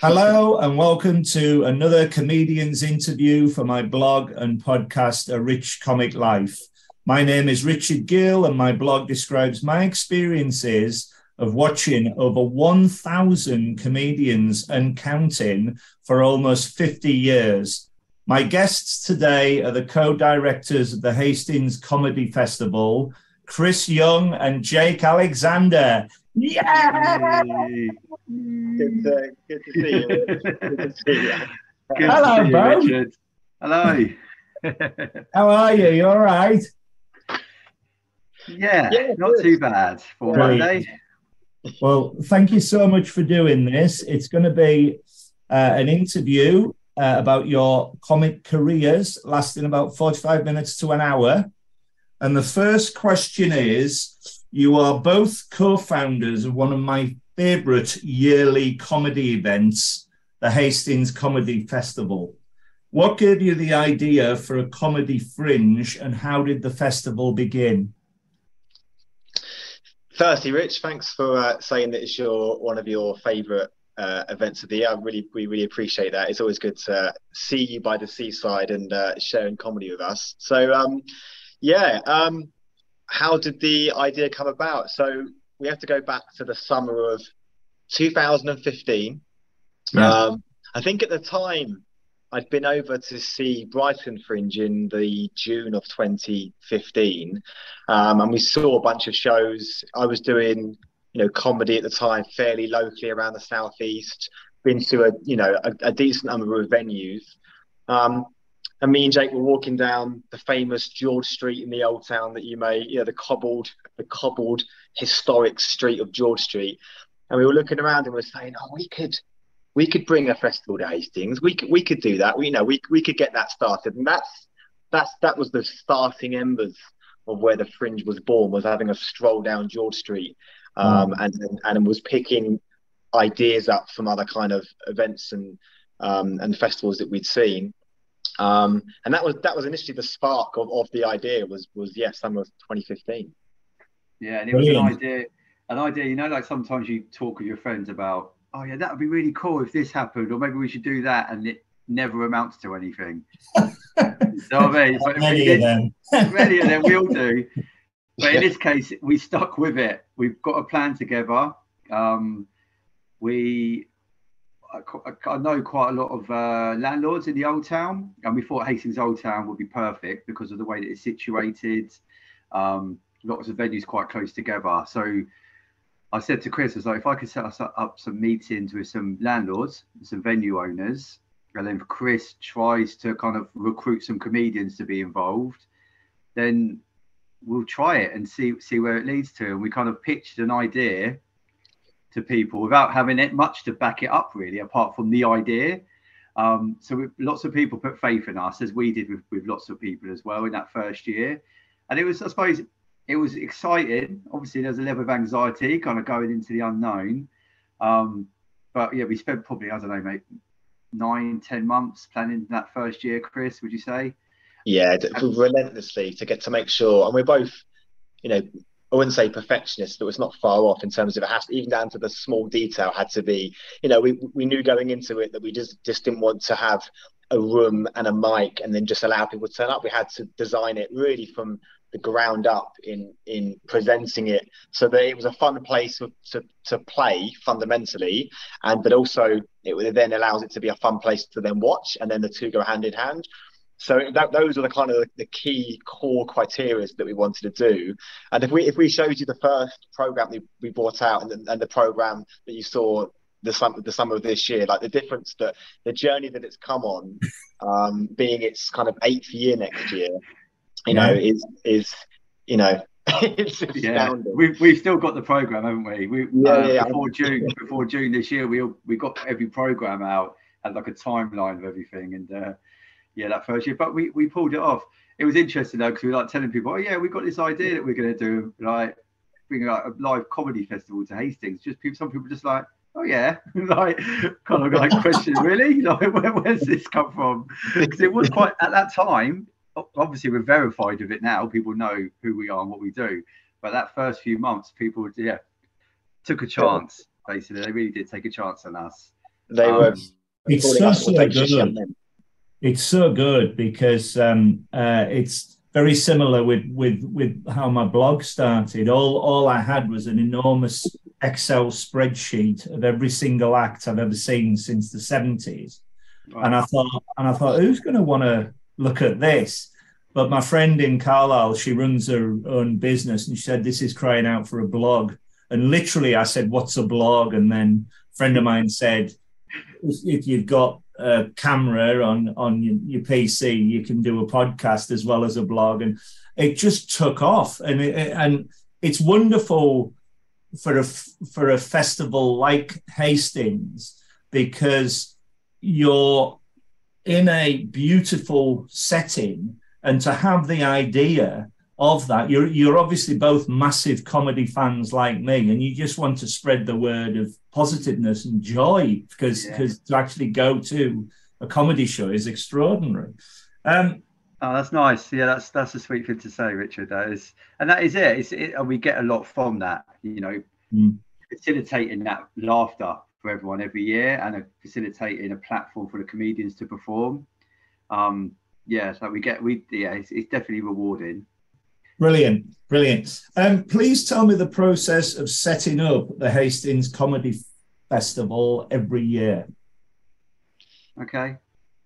Hello and welcome to another comedian's interview for my blog and podcast, A Rich Comic Life. My name is Richard Gill, and my blog describes my experiences of watching over 1,000 comedians and counting for almost 50 years. My guests today are the co directors of the Hastings Comedy Festival, Chris Young and Jake Alexander. Yeah! Good to, good to see you. Good to see you. Good Hello, to see you, Bo. Richard. Hello. How are you? You all right? yeah, Yeah, not good. too bad for Great. Monday. Well, thank you so much for doing this. It's going to be uh, an interview uh, about your comic careers, lasting about 45 minutes to an hour. And the first question is You are both co founders of one of my favorite yearly comedy events, the Hastings Comedy Festival. What gave you the idea for a comedy fringe, and how did the festival begin? Firstly, Rich, thanks for uh, saying that it's your one of your favourite uh, events of the year. I really, we really appreciate that. It's always good to see you by the seaside and uh, sharing comedy with us. So, um, yeah, um, how did the idea come about? So we have to go back to the summer of 2015. Yeah. Um, I think at the time I'd been over to see Brighton Fringe in the June of 2015, um, and we saw a bunch of shows. I was doing, you know, comedy at the time, fairly locally around the southeast. Been to a, you know, a, a decent number of venues. Um, and me and Jake were walking down the famous George Street in the old town that you may, you know, the cobbled, the cobbled historic street of George Street. And we were looking around and we were saying, oh, we could, we could bring a festival to Hastings. We could, we could do that. We, you know, we, we could get that started. And that's, that's, that was the starting embers of where the Fringe was born. Was having a stroll down George Street, um, and, and and was picking ideas up from other kind of events and um, and festivals that we'd seen. Um, and that was that was initially the spark of, of the idea was was yeah summer of 2015 Yeah, and it was an idea. An idea, you know, like sometimes you talk with your friends about, oh yeah, that would be really cool if this happened, or maybe we should do that, and it never amounts to anything. you know what I mean? But Many of them. many of them we all do. But in this case, we stuck with it. We've got a plan together. Um, we, I, I- know quite a lot of uh, landlords in the old town, and we thought Hastings Old Town would be perfect because of the way that it's situated. Um, lots of venues quite close together. So I said to Chris, I was like, if I could set us up some meetings with some landlords, some venue owners, and then Chris tries to kind of recruit some comedians to be involved, then we'll try it and see see where it leads to. And we kind of pitched an idea to people without having it much to back it up, really, apart from the idea. Um, so we, lots of people put faith in us, as we did with, with lots of people as well in that first year. And it was, I suppose, it was exciting. Obviously, there's a level of anxiety kind of going into the unknown. Um, but yeah, we spent probably, I don't know, mate, nine, ten months planning that first year, Chris, would you say? yeah d- relentlessly to get to make sure and we're both you know I wouldn't say perfectionist, but it's not far off in terms of it has to, even down to the small detail had to be, you know, we, we knew going into it that we just, just didn't want to have a room and a mic and then just allow people to turn up. We had to design it really from the ground up in, in presenting it so that it was a fun place to, to, to play fundamentally. And, but also it then allows it to be a fun place to then watch. And then the two go hand in hand. So that, those are the kind of the, the key core criteria that we wanted to do. And if we if we showed you the first program we, we brought out and the, and the program that you saw the summer the summer of this year, like the difference that the journey that it's come on, um, being its kind of eighth year next year, you know, is is you know it's Yeah, we've, we've still got the program, haven't we? We Yeah, uh, yeah, before June before June this year, we we got every program out had like a timeline of everything, and uh, yeah, that first year, but we we pulled it off. It was interesting though because we were like telling people, oh yeah, we got this idea that we're going to do like bring like a live comedy festival to Hastings. Just people, some people just like. Oh yeah, like kind of like question, really? Like, where, where's this come from? Because it was quite at that time. Obviously, we're verified with it now. People know who we are and what we do. But that first few months, people, yeah, took a chance. Basically, they really did take a chance on us. They um, were. It's so, so good. It's so good because um, uh, it's very similar with with with how my blog started. All all I had was an enormous Excel spreadsheet of every single act I've ever seen since the seventies, and I thought and I thought who's going to want to look at this? But my friend in Carlisle, she runs her own business, and she said this is crying out for a blog. And literally, I said, "What's a blog?" And then a friend of mine said, "If you've got a camera on on your, PC, you can do a podcast as well as a blog." And it just took off, and it, and it's wonderful for a for a festival like Hastings because you're in a beautiful setting. And to have the idea of that you're you're obviously both massive comedy fans like me and you just want to spread the word of positiveness and joy because because yeah. to actually go to a comedy show is extraordinary um, Oh, that's nice. Yeah, that's that's a sweet thing to say, Richard. That is, and that is it. It's it, and we get a lot from that. You know, mm. facilitating that laughter for everyone every year, and a, facilitating a platform for the comedians to perform. Um, yeah, so we get we yeah, it's, it's definitely rewarding. Brilliant, brilliant. Um, please tell me the process of setting up the Hastings Comedy Festival every year. Okay.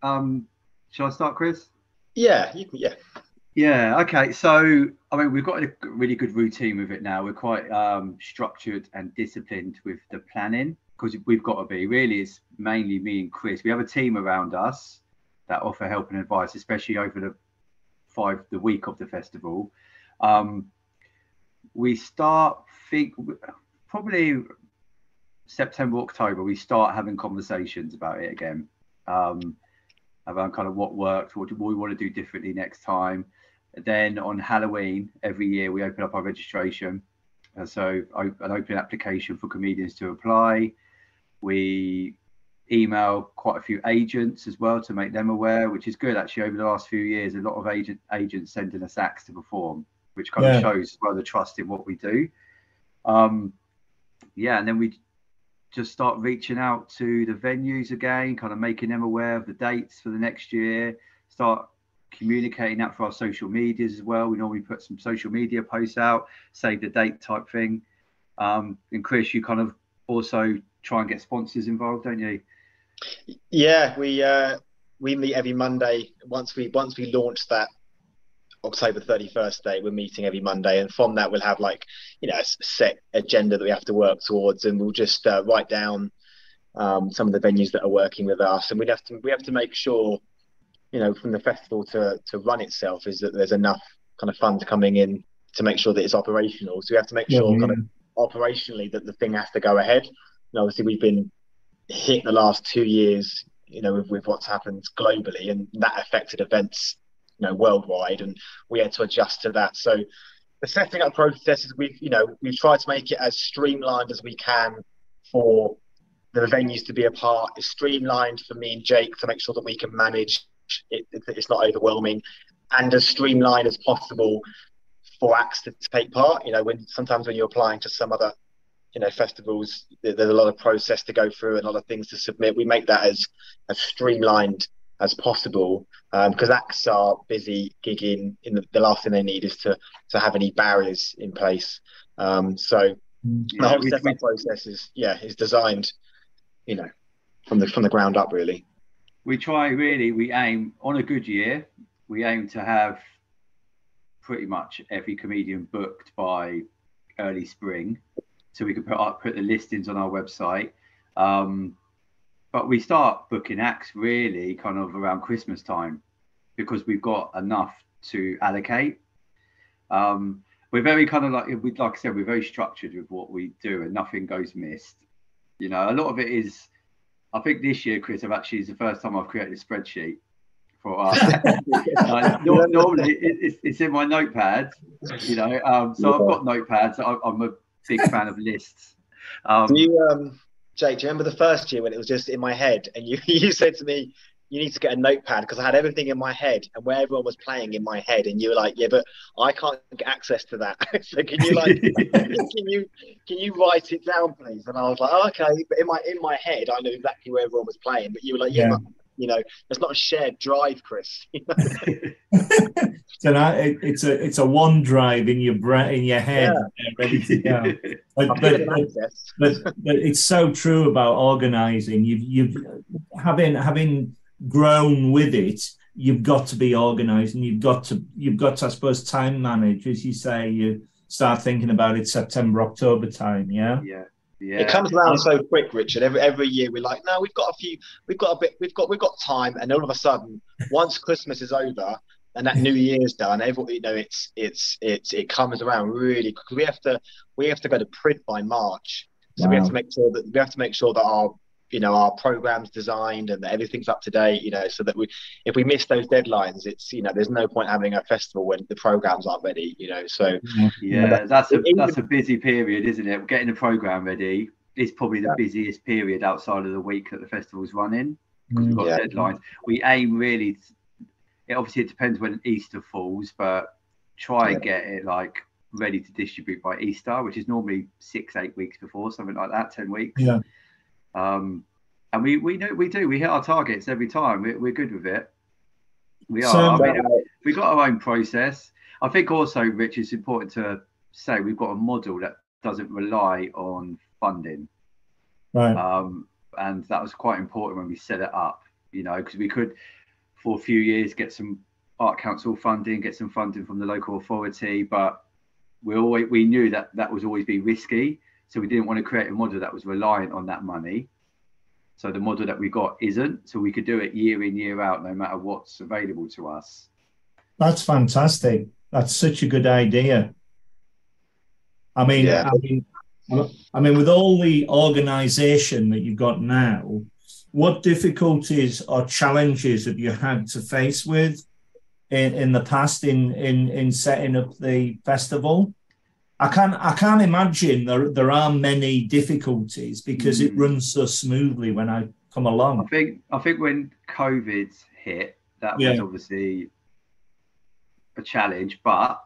Um, shall I start, Chris? Yeah, you, yeah. Yeah. Okay. So, I mean, we've got a really good routine with it now. We're quite um, structured and disciplined with the planning because we've got to be. Really, it's mainly me and Chris. We have a team around us that offer help and advice, especially over the five the week of the festival. Um, we start think probably September October. We start having conversations about it again. Um, around kind of what worked, what, we want to do differently next time. Then on Halloween, every year we open up our registration. Uh, so an open application for comedians to apply. We email quite a few agents as well to make them aware, which is good actually. Over the last few years, a lot of agent agents sending us acts to perform, which kind yeah. of shows well the trust in what we do. Um, yeah, and then we just start reaching out to the venues again, kind of making them aware of the dates for the next year. Start communicating that for our social medias as well. We normally put some social media posts out, save the date type thing. Um, and Chris, you kind of also try and get sponsors involved, don't you? Yeah, we uh, we meet every Monday. Once we once we launch that October 31st day, we're meeting every Monday, and from that we'll have like you know a set agenda that we have to work towards, and we'll just uh, write down um, some of the venues that are working with us, and we have to we have to make sure you know from the festival to to run itself is that there's enough kind of funds coming in to make sure that it's operational. So we have to make sure yeah, kind of operationally that the thing has to go ahead. And obviously we've been hit the last two years, you know, with, with what's happened globally, and that affected events you know worldwide, and we had to adjust to that. So the setting up process is we've you know we've tried to make it as streamlined as we can for the venues to be a part. It's streamlined for me and Jake to make sure that we can manage it, it's not overwhelming, and as streamlined as possible for acts to take part. You know, when sometimes when you're applying to some other you know festivals there's a lot of process to go through and a lot of things to submit we make that as as streamlined as possible because um, acts are busy gigging. In the, the, last thing they need is to to have any barriers in place. Um, so yeah, the whole we, we, process is yeah is designed, you know, from the from the ground up really. We try really. We aim on a good year. We aim to have pretty much every comedian booked by early spring, so we can put up put the listings on our website. Um, but we start booking acts really kind of around Christmas time because we've got enough to allocate. Um, we're very kind of like we like I said, we're very structured with what we do, and nothing goes missed. You know, a lot of it is. I think this year, Chris, I've actually is the first time I've created a spreadsheet for us. uh, normally, it, it's, in my notepad. You know, um, so I've got notepads. I'm a big fan of lists. Um, do you um, Jake, do you remember the first year when it was just in my head and you, you said to me, you need to get a notepad because I had everything in my head and where everyone was playing in my head. And you were like, yeah, but I can't get access to that. so can you like, can you can you write it down, please? And I was like, oh, okay. But in my in my head, I knew exactly where everyone was playing. But you were like, yeah, yeah. But, you know, it's not a shared drive, Chris. so now it, it's a it's a one drive in your brain in your head, yeah. ready to go. But, but, but, but, it's so true about organising. You've you've having having grown with it, you've got to be organised and you've got to you've got to, I suppose, time manage, as you say, you start thinking about it September, October time, yeah? Yeah. Yeah. It comes around so quick, Richard. Every every year we're like, no, we've got a few, we've got a bit, we've got we've got time, and all of a sudden, once Christmas is over and that New Year's done, every you know, it's it's it's it comes around really because we have to we have to go to print by March, so wow. we have to make sure that we have to make sure that our you know our programs designed and everything's up to date you know so that we if we miss those deadlines it's you know there's no point having a festival when the programs aren't ready you know so yeah that's a that's a busy period isn't it getting the program ready is probably the yeah. busiest period outside of the week that the festival's running because we've mm, got yeah. deadlines we aim really it obviously it depends when easter falls but try yeah. and get it like ready to distribute by easter which is normally six eight weeks before something like that 10 weeks yeah um, and we we know we do. We hit our targets every time. We're, we're good with it. We are. So, I mean, we got our own process. I think also, Rich, it's important to say we've got a model that doesn't rely on funding. Right. Um, and that was quite important when we set it up. You know, because we could, for a few years, get some art council funding, get some funding from the local authority, but we always we knew that that was always be risky. So we didn't want to create a model that was reliant on that money. So the model that we got isn't. So we could do it year in, year out, no matter what's available to us. That's fantastic. That's such a good idea. I mean, yeah. I mean, I mean, with all the organisation that you've got now, what difficulties or challenges have you had to face with in, in the past in, in in setting up the festival? I can't I can't imagine there there are many difficulties because mm. it runs so smoothly when I come along. I think I think when COVID hit, that yeah. was obviously a challenge. But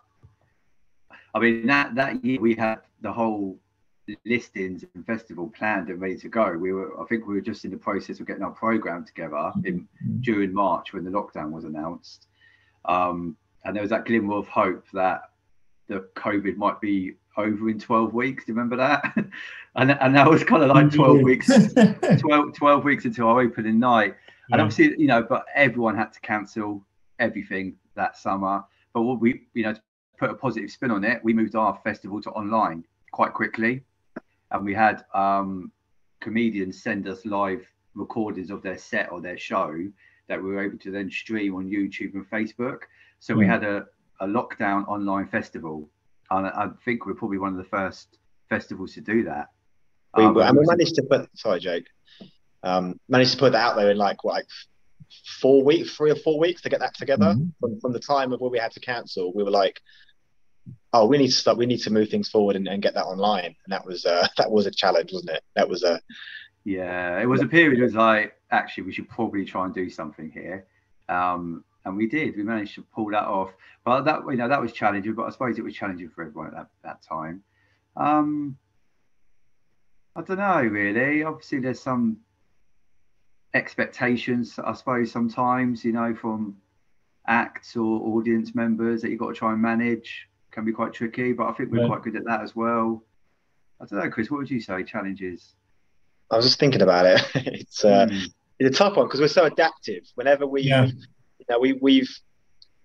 I mean that that year we had the whole listings and festival planned and ready to go. We were I think we were just in the process of getting our program together in mm-hmm. during March when the lockdown was announced. Um, and there was that glimmer of hope that the COVID might be over in 12 weeks. Do you remember that? and, and that was kind of like 12 weeks, 12, 12 weeks until our opening night. And obviously, you know, but everyone had to cancel everything that summer. But what we, you know, to put a positive spin on it, we moved our festival to online quite quickly. And we had um, comedians send us live recordings of their set or their show that we were able to then stream on YouTube and Facebook. So yeah. we had a, a lockdown online festival, and I think we're probably one of the first festivals to do that. We, um, and we managed to put sorry, Jake, um, managed to put that out there in like what, like four weeks, three or four weeks to get that together. Mm-hmm. From from the time of where we had to cancel, we were like, oh, we need to start, we need to move things forward and, and get that online, and that was uh, that was a challenge, wasn't it? That was a yeah, it was a period. It was like actually we should probably try and do something here. Um, and we did. We managed to pull that off. But that you know that was challenging. But I suppose it was challenging for everyone at that, that time. Um, I don't know really. Obviously, there's some expectations. I suppose sometimes you know from acts or audience members that you've got to try and manage can be quite tricky. But I think we're yeah. quite good at that as well. I don't know, Chris. What would you say? Challenges. I was just thinking about it. it's uh, mm. it's a tough one because we're so adaptive. Whenever we yeah you know, we, we've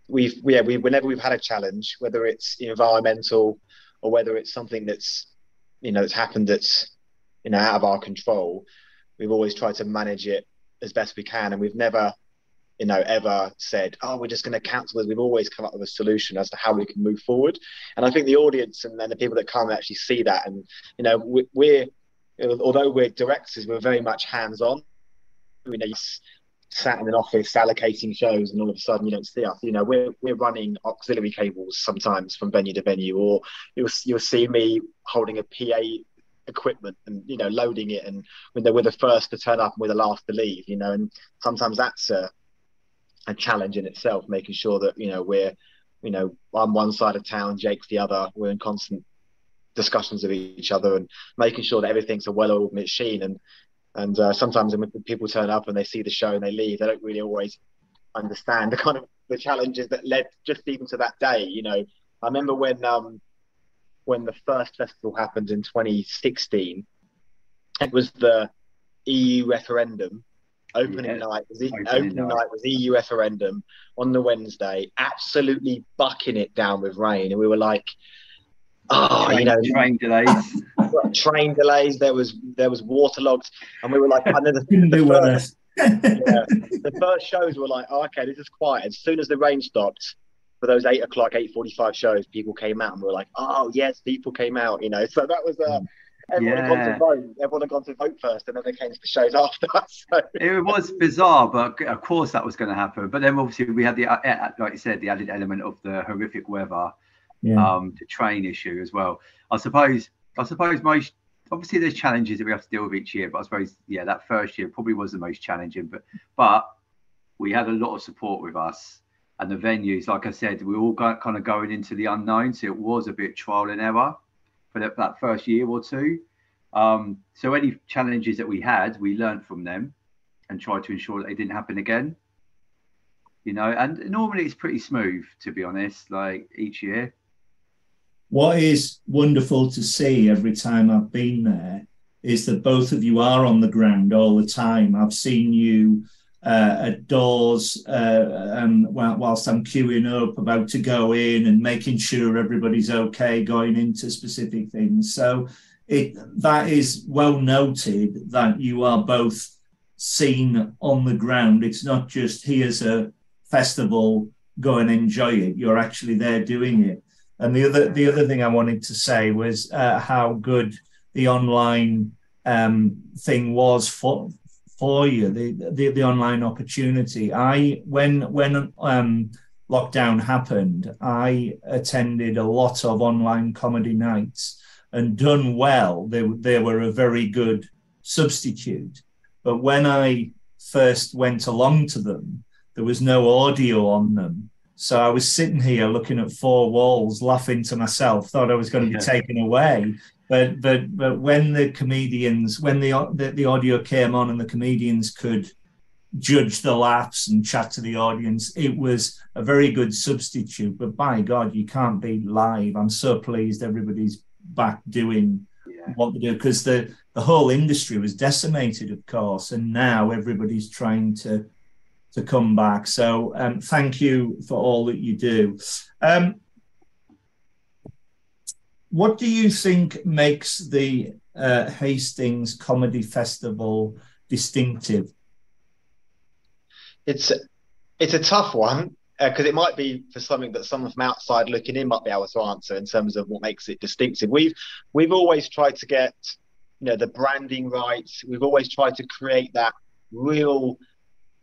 we've yeah we whenever we've had a challenge, whether it's environmental or whether it's something that's you know that's happened that's you know out of our control, we've always tried to manage it as best we can, and we've never you know ever said oh we're just going to cancel this we've always come up with a solution as to how we can move forward. And i think the audience and, and the people that come actually see that and you know we, we're although we're directors we're very much hands on you know sat in an office allocating shows and all of a sudden you don't see us. You know we're, we're running auxiliary cables sometimes from venue to venue or you'll, you'll see me holding a pa equipment and you know loading it and when they're we're the first to turn up and we're the last to leave you know and sometimes that's a, a challenge in itself making sure that you know we're you know I'm one side of town Jake's the other. We're in constant discussions with each other and making sure that everything's a well-oiled machine and and uh, sometimes when people turn up and they see the show and they leave they don't really always understand the kind of the challenges that led just even to that day you know I remember when um when the first festival happened in 2016. It was the EU referendum. Opening night was opening, opening night. night was EU referendum on the Wednesday. Absolutely bucking it down with rain, and we were like, "Oh, train, you know, train delays, train delays." There was there was waterlogged, and we were like, "I know the, the first, yeah, the first shows were like, oh, okay, this is quiet." As soon as the rain stopped, for those eight o'clock, eight forty-five shows, people came out and we were like, "Oh yes, people came out," you know. So that was uh, everyone yeah. had gone to vote. Everyone had gone to vote first, and then they came to the shows after us. So. It was bizarre, but of course that was going to happen. But then obviously we had the, uh, uh, like you said, the added element of the horrific weather, yeah. um, the train issue as well. I suppose, I suppose most. Obviously, there's challenges that we have to deal with each year, but I suppose, yeah, that first year probably was the most challenging. But, but we had a lot of support with us and the venues, like I said, we all got kind of going into the unknown. So it was a bit trial and error for that, that first year or two. Um, so any challenges that we had, we learned from them and tried to ensure that they didn't happen again. You know, and normally it's pretty smooth, to be honest, like each year. What is wonderful to see every time I've been there is that both of you are on the ground all the time. I've seen you uh, at doors uh, um, whilst I'm queuing up, about to go in and making sure everybody's okay going into specific things. So it that is well noted that you are both seen on the ground. It's not just here's a festival, go and enjoy it. You're actually there doing it. And the other the other thing I wanted to say was uh, how good the online um, thing was for for you the, the the online opportunity. I when when um lockdown happened i attended a lot of online comedy nights and done well. They, they were a very good substitute. But when i first went along to them there was no audio on them so i was sitting here looking at four walls laughing to myself thought i was going to be yeah. taken away but but but when the comedians when the, the, the audio came on and the comedians could judge the laughs and chat to the audience it was a very good substitute but by god you can't be live i'm so pleased everybody's back doing yeah. what they do because the the whole industry was decimated of course and now everybody's trying to to come back so um, thank you for all that you do um, what do you think makes the uh, Hastings Comedy Festival distinctive? It's it's a tough one because uh, it might be for something that someone from outside looking in might be able to answer in terms of what makes it distinctive. We've we've always tried to get you know the branding right. We've always tried to create that real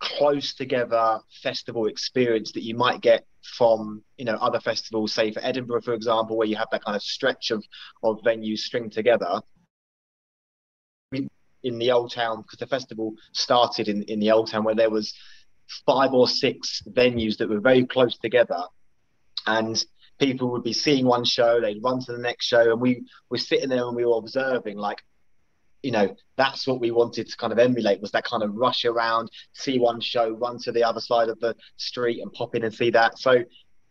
close together festival experience that you might get from you know other festivals say for edinburgh for example where you have that kind of stretch of of venues string together. In the old town because the festival started in, in the old town where there was five or six venues that were very close together and people would be seeing one show they'd run to the next show and we were sitting there and we were observing like you know that's what we wanted to kind of emulate was that kind of rush around see one show run to the other side of the street and pop in and see that so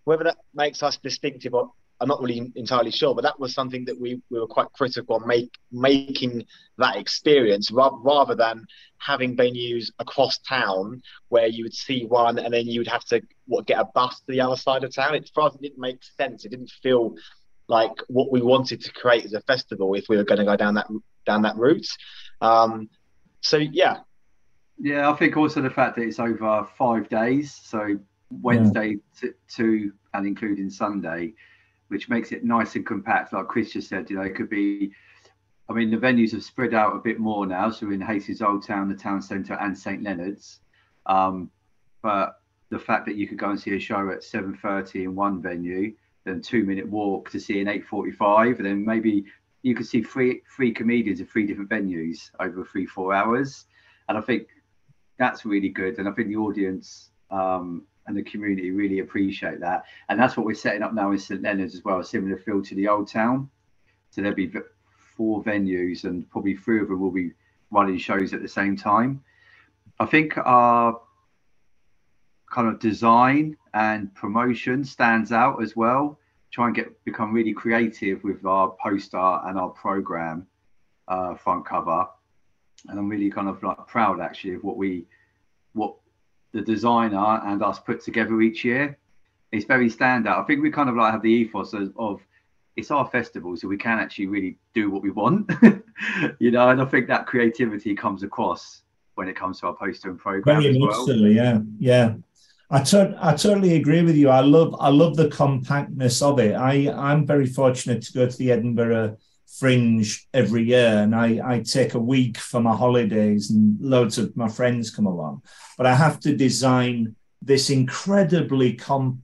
whether that makes us distinctive or I'm not really entirely sure, but that was something that we, we were quite critical on make, making that experience ra- rather than having venues across town where you would see one and then you would have to what get a bus to the other side of town. It for us it didn't make sense. It didn't feel like what we wanted to create as a festival if we were going to go down that down that route. Um, so yeah, yeah, I think also the fact that it's over five days, so Wednesday yeah. to, to and including Sunday, which makes it nice and compact. Like Chris just said, you know, it could be. I mean, the venues have spread out a bit more now. So in Hastings Old Town, the town centre, and St Leonard's. Um, but the fact that you could go and see a show at 7:30 in one venue, then two minute walk to see an 8:45, and then maybe you could see three three comedians in three different venues over three four hours, and I think that's really good. And I think the audience um, and the community really appreciate that. And that's what we're setting up now in St Leonard's as well, a similar feel to the Old Town. So there'll be four venues, and probably three of them will be running shows at the same time. I think our kind of design and promotion stands out as well. Try and get become really creative with our poster and our program uh, front cover, and I'm really kind of like proud actually of what we what the designer and us put together each year. It's very standout. I think we kind of like have the ethos of, of it's our festival, so we can actually really do what we want, you know. And I think that creativity comes across when it comes to our poster and program. Very much well. so, yeah, yeah. I, to- I totally agree with you. I love I love the compactness of it. I I'm very fortunate to go to the Edinburgh Fringe every year, and I I take a week for my holidays, and loads of my friends come along. But I have to design this incredibly com-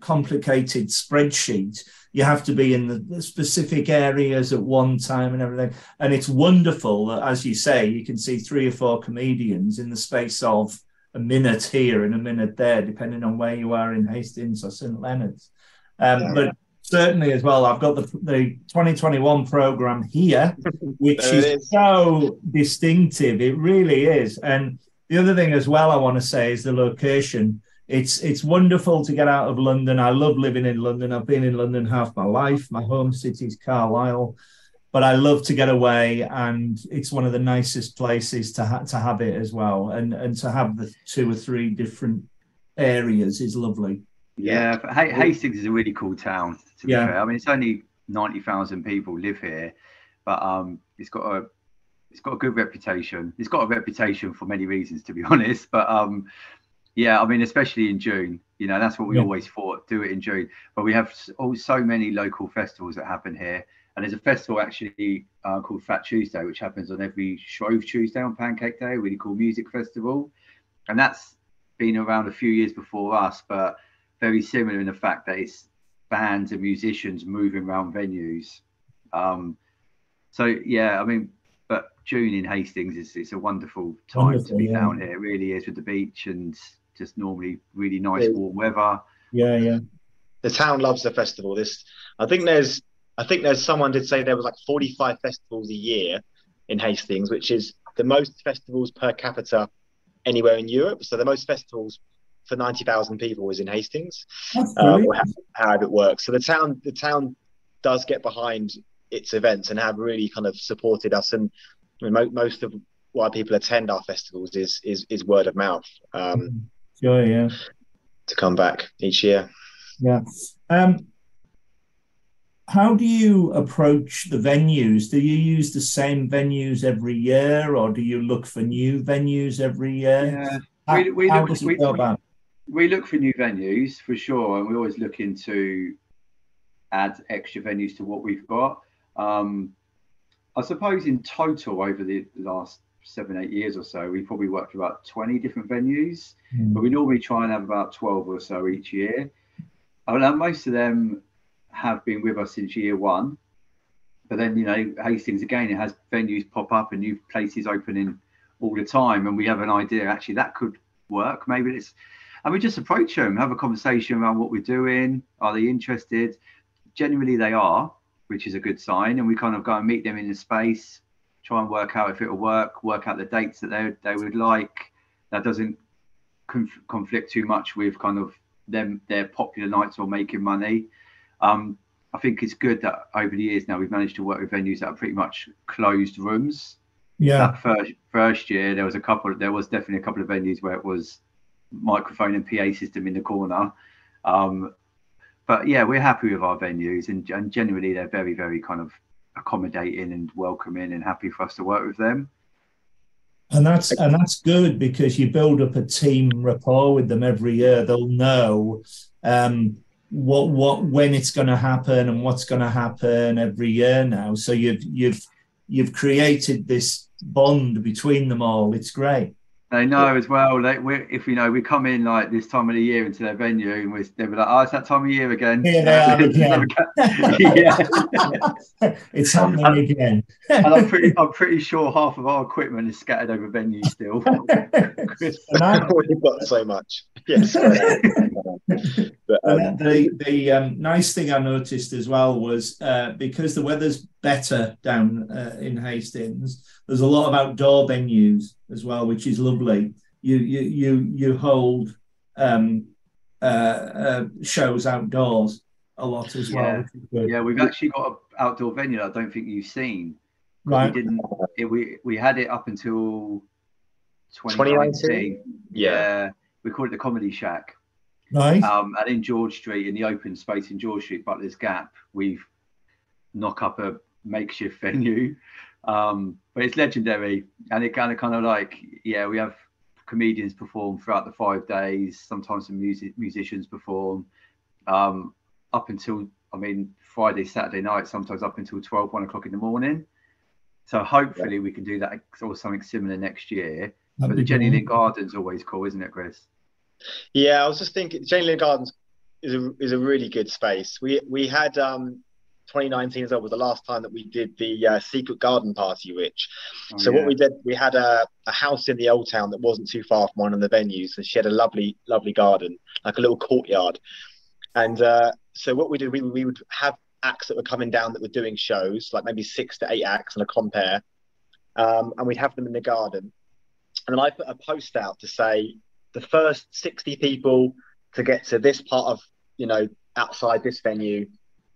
complicated spreadsheet. You have to be in the, specific areas at one time and everything. And it's wonderful that, as you say, you can see three or four comedians in the space of a minute here and a minute there, depending on where you are in Hastings or St. Leonard's. Um, yeah. But certainly as well, I've got the, the 2021 program here, which is, is so distinctive. It really is. And the other thing as well I want to say is the location. It's it's wonderful to get out of London. I love living in London. I've been in London half my life. My home city is Carlisle but I love to get away, and it's one of the nicest places to ha- to have it as well, and and to have the two or three different areas is lovely. Yeah, H- Hastings is a really cool town. To be yeah. fair, I mean it's only ninety thousand people live here, but um, it's got a it's got a good reputation. It's got a reputation for many reasons, to be honest. But um, yeah, I mean, especially in June, you know, that's what we yeah. always thought: do it in June. But we have so, so many local festivals that happen here and there's a festival actually uh, called Fat Tuesday, which happens on every Shrove Tuesday on Pancake Day, a really cool music festival. And that's been around a few years before us, but very similar in the fact that it's bands and musicians moving around venues. Um, so yeah, I mean, but June in Hastings is it's a wonderful time wonderful, to be yeah. down here. It really is with the beach and just normally really nice warm weather. Yeah, yeah. The town loves the festival. This I think there's I think there's someone did say there was like 45 festivals a year in Hastings, which is the most festivals per capita anywhere in Europe. So the most festivals for 90,000 people is in Hastings, um, or however it works. So the town, the town does get behind its events and have really kind of supported us. And I mean, mo- most of why people attend our festivals is is, is word of mouth. Um, sure, yeah. To come back each year. Yeah. Um, how do you approach the venues? Do you use the same venues every year, or do you look for new venues every year? Yeah, how, we, we, look, we, look for new venues for sure, and we always looking to add extra venues to what we've got. Um, I suppose in total over the last seven, eight years or so, we probably worked about 20 different venues, mm. but we normally try and have about 12 or so each year. And most of them have been with us since year one. But then, you know, Hastings again, it has venues pop up and new places opening all the time. And we have an idea, actually, that could work. Maybe it's, and we just approach them, have a conversation around what we're doing. Are they interested? Generally, they are, which is a good sign. And we kind of go and meet them in the space, try and work out if it'll work, work out the dates that they, they would like. That doesn't conf- conflict too much with kind of them, their popular nights or making money. Um, I think it's good that over the years now we've managed to work with venues that are pretty much closed rooms. Yeah. That first first year there was a couple. There was definitely a couple of venues where it was microphone and PA system in the corner. Um, but yeah, we're happy with our venues, and, and generally they're very very kind of accommodating and welcoming and happy for us to work with them. And that's and that's good because you build up a team rapport with them every year. They'll know um, what what when it's going to happen and what's going to happen every year now. So you've you've you've created this bond between them all. It's great. They know as well. Like we, if you know, we come in like this time of the year into their venue, and we they were like, "Oh, it's that time of year again." Here they are again. yeah, it's happening again. and I'm pretty, I'm pretty sure half of our equipment is scattered over venues still. And I- We've got so much. Yes. But, um, the the um, nice thing I noticed as well was uh, because the weather's better down uh, in Hastings, there's a lot of outdoor venues as well, which is lovely. You you you you hold um, uh, uh, shows outdoors a lot as well. Yeah. which is good. yeah, we've actually got an outdoor venue that I don't think you've seen. Right. We didn't. It, we we had it up until 2019? 2019. Yeah. Yeah, we called it the Comedy Shack. Nice. Um, and in George Street, in the open space in George Street, Butler's Gap, we've knock up a makeshift venue. Um, but it's legendary, and it kind of kind of like yeah, we have comedians perform throughout the five days. Sometimes some music musicians perform um, up until I mean Friday, Saturday night, sometimes up until 12, 1 o'clock in the morning. So hopefully we can do that or something similar next year. That'd But the Jenny. Lind Garden's always cool, isn't it, Chris? Yeah, I was just thinking, Jane Lynn Gardens is a is a really good space. We we had um 2019 as well was the last time that we did the uh, secret garden party, which. Oh, so yeah. what we did, we had a, a house in the old town that wasn't too far from one of the venues, and she had a lovely lovely garden, like a little courtyard. And uh, so what we did, we we would have acts that were coming down that were doing shows, like maybe six to eight acts on a compare, um, and we'd have them in the garden. And then I put a post out to say the first 60 people to get to this part of, you know, outside this venue,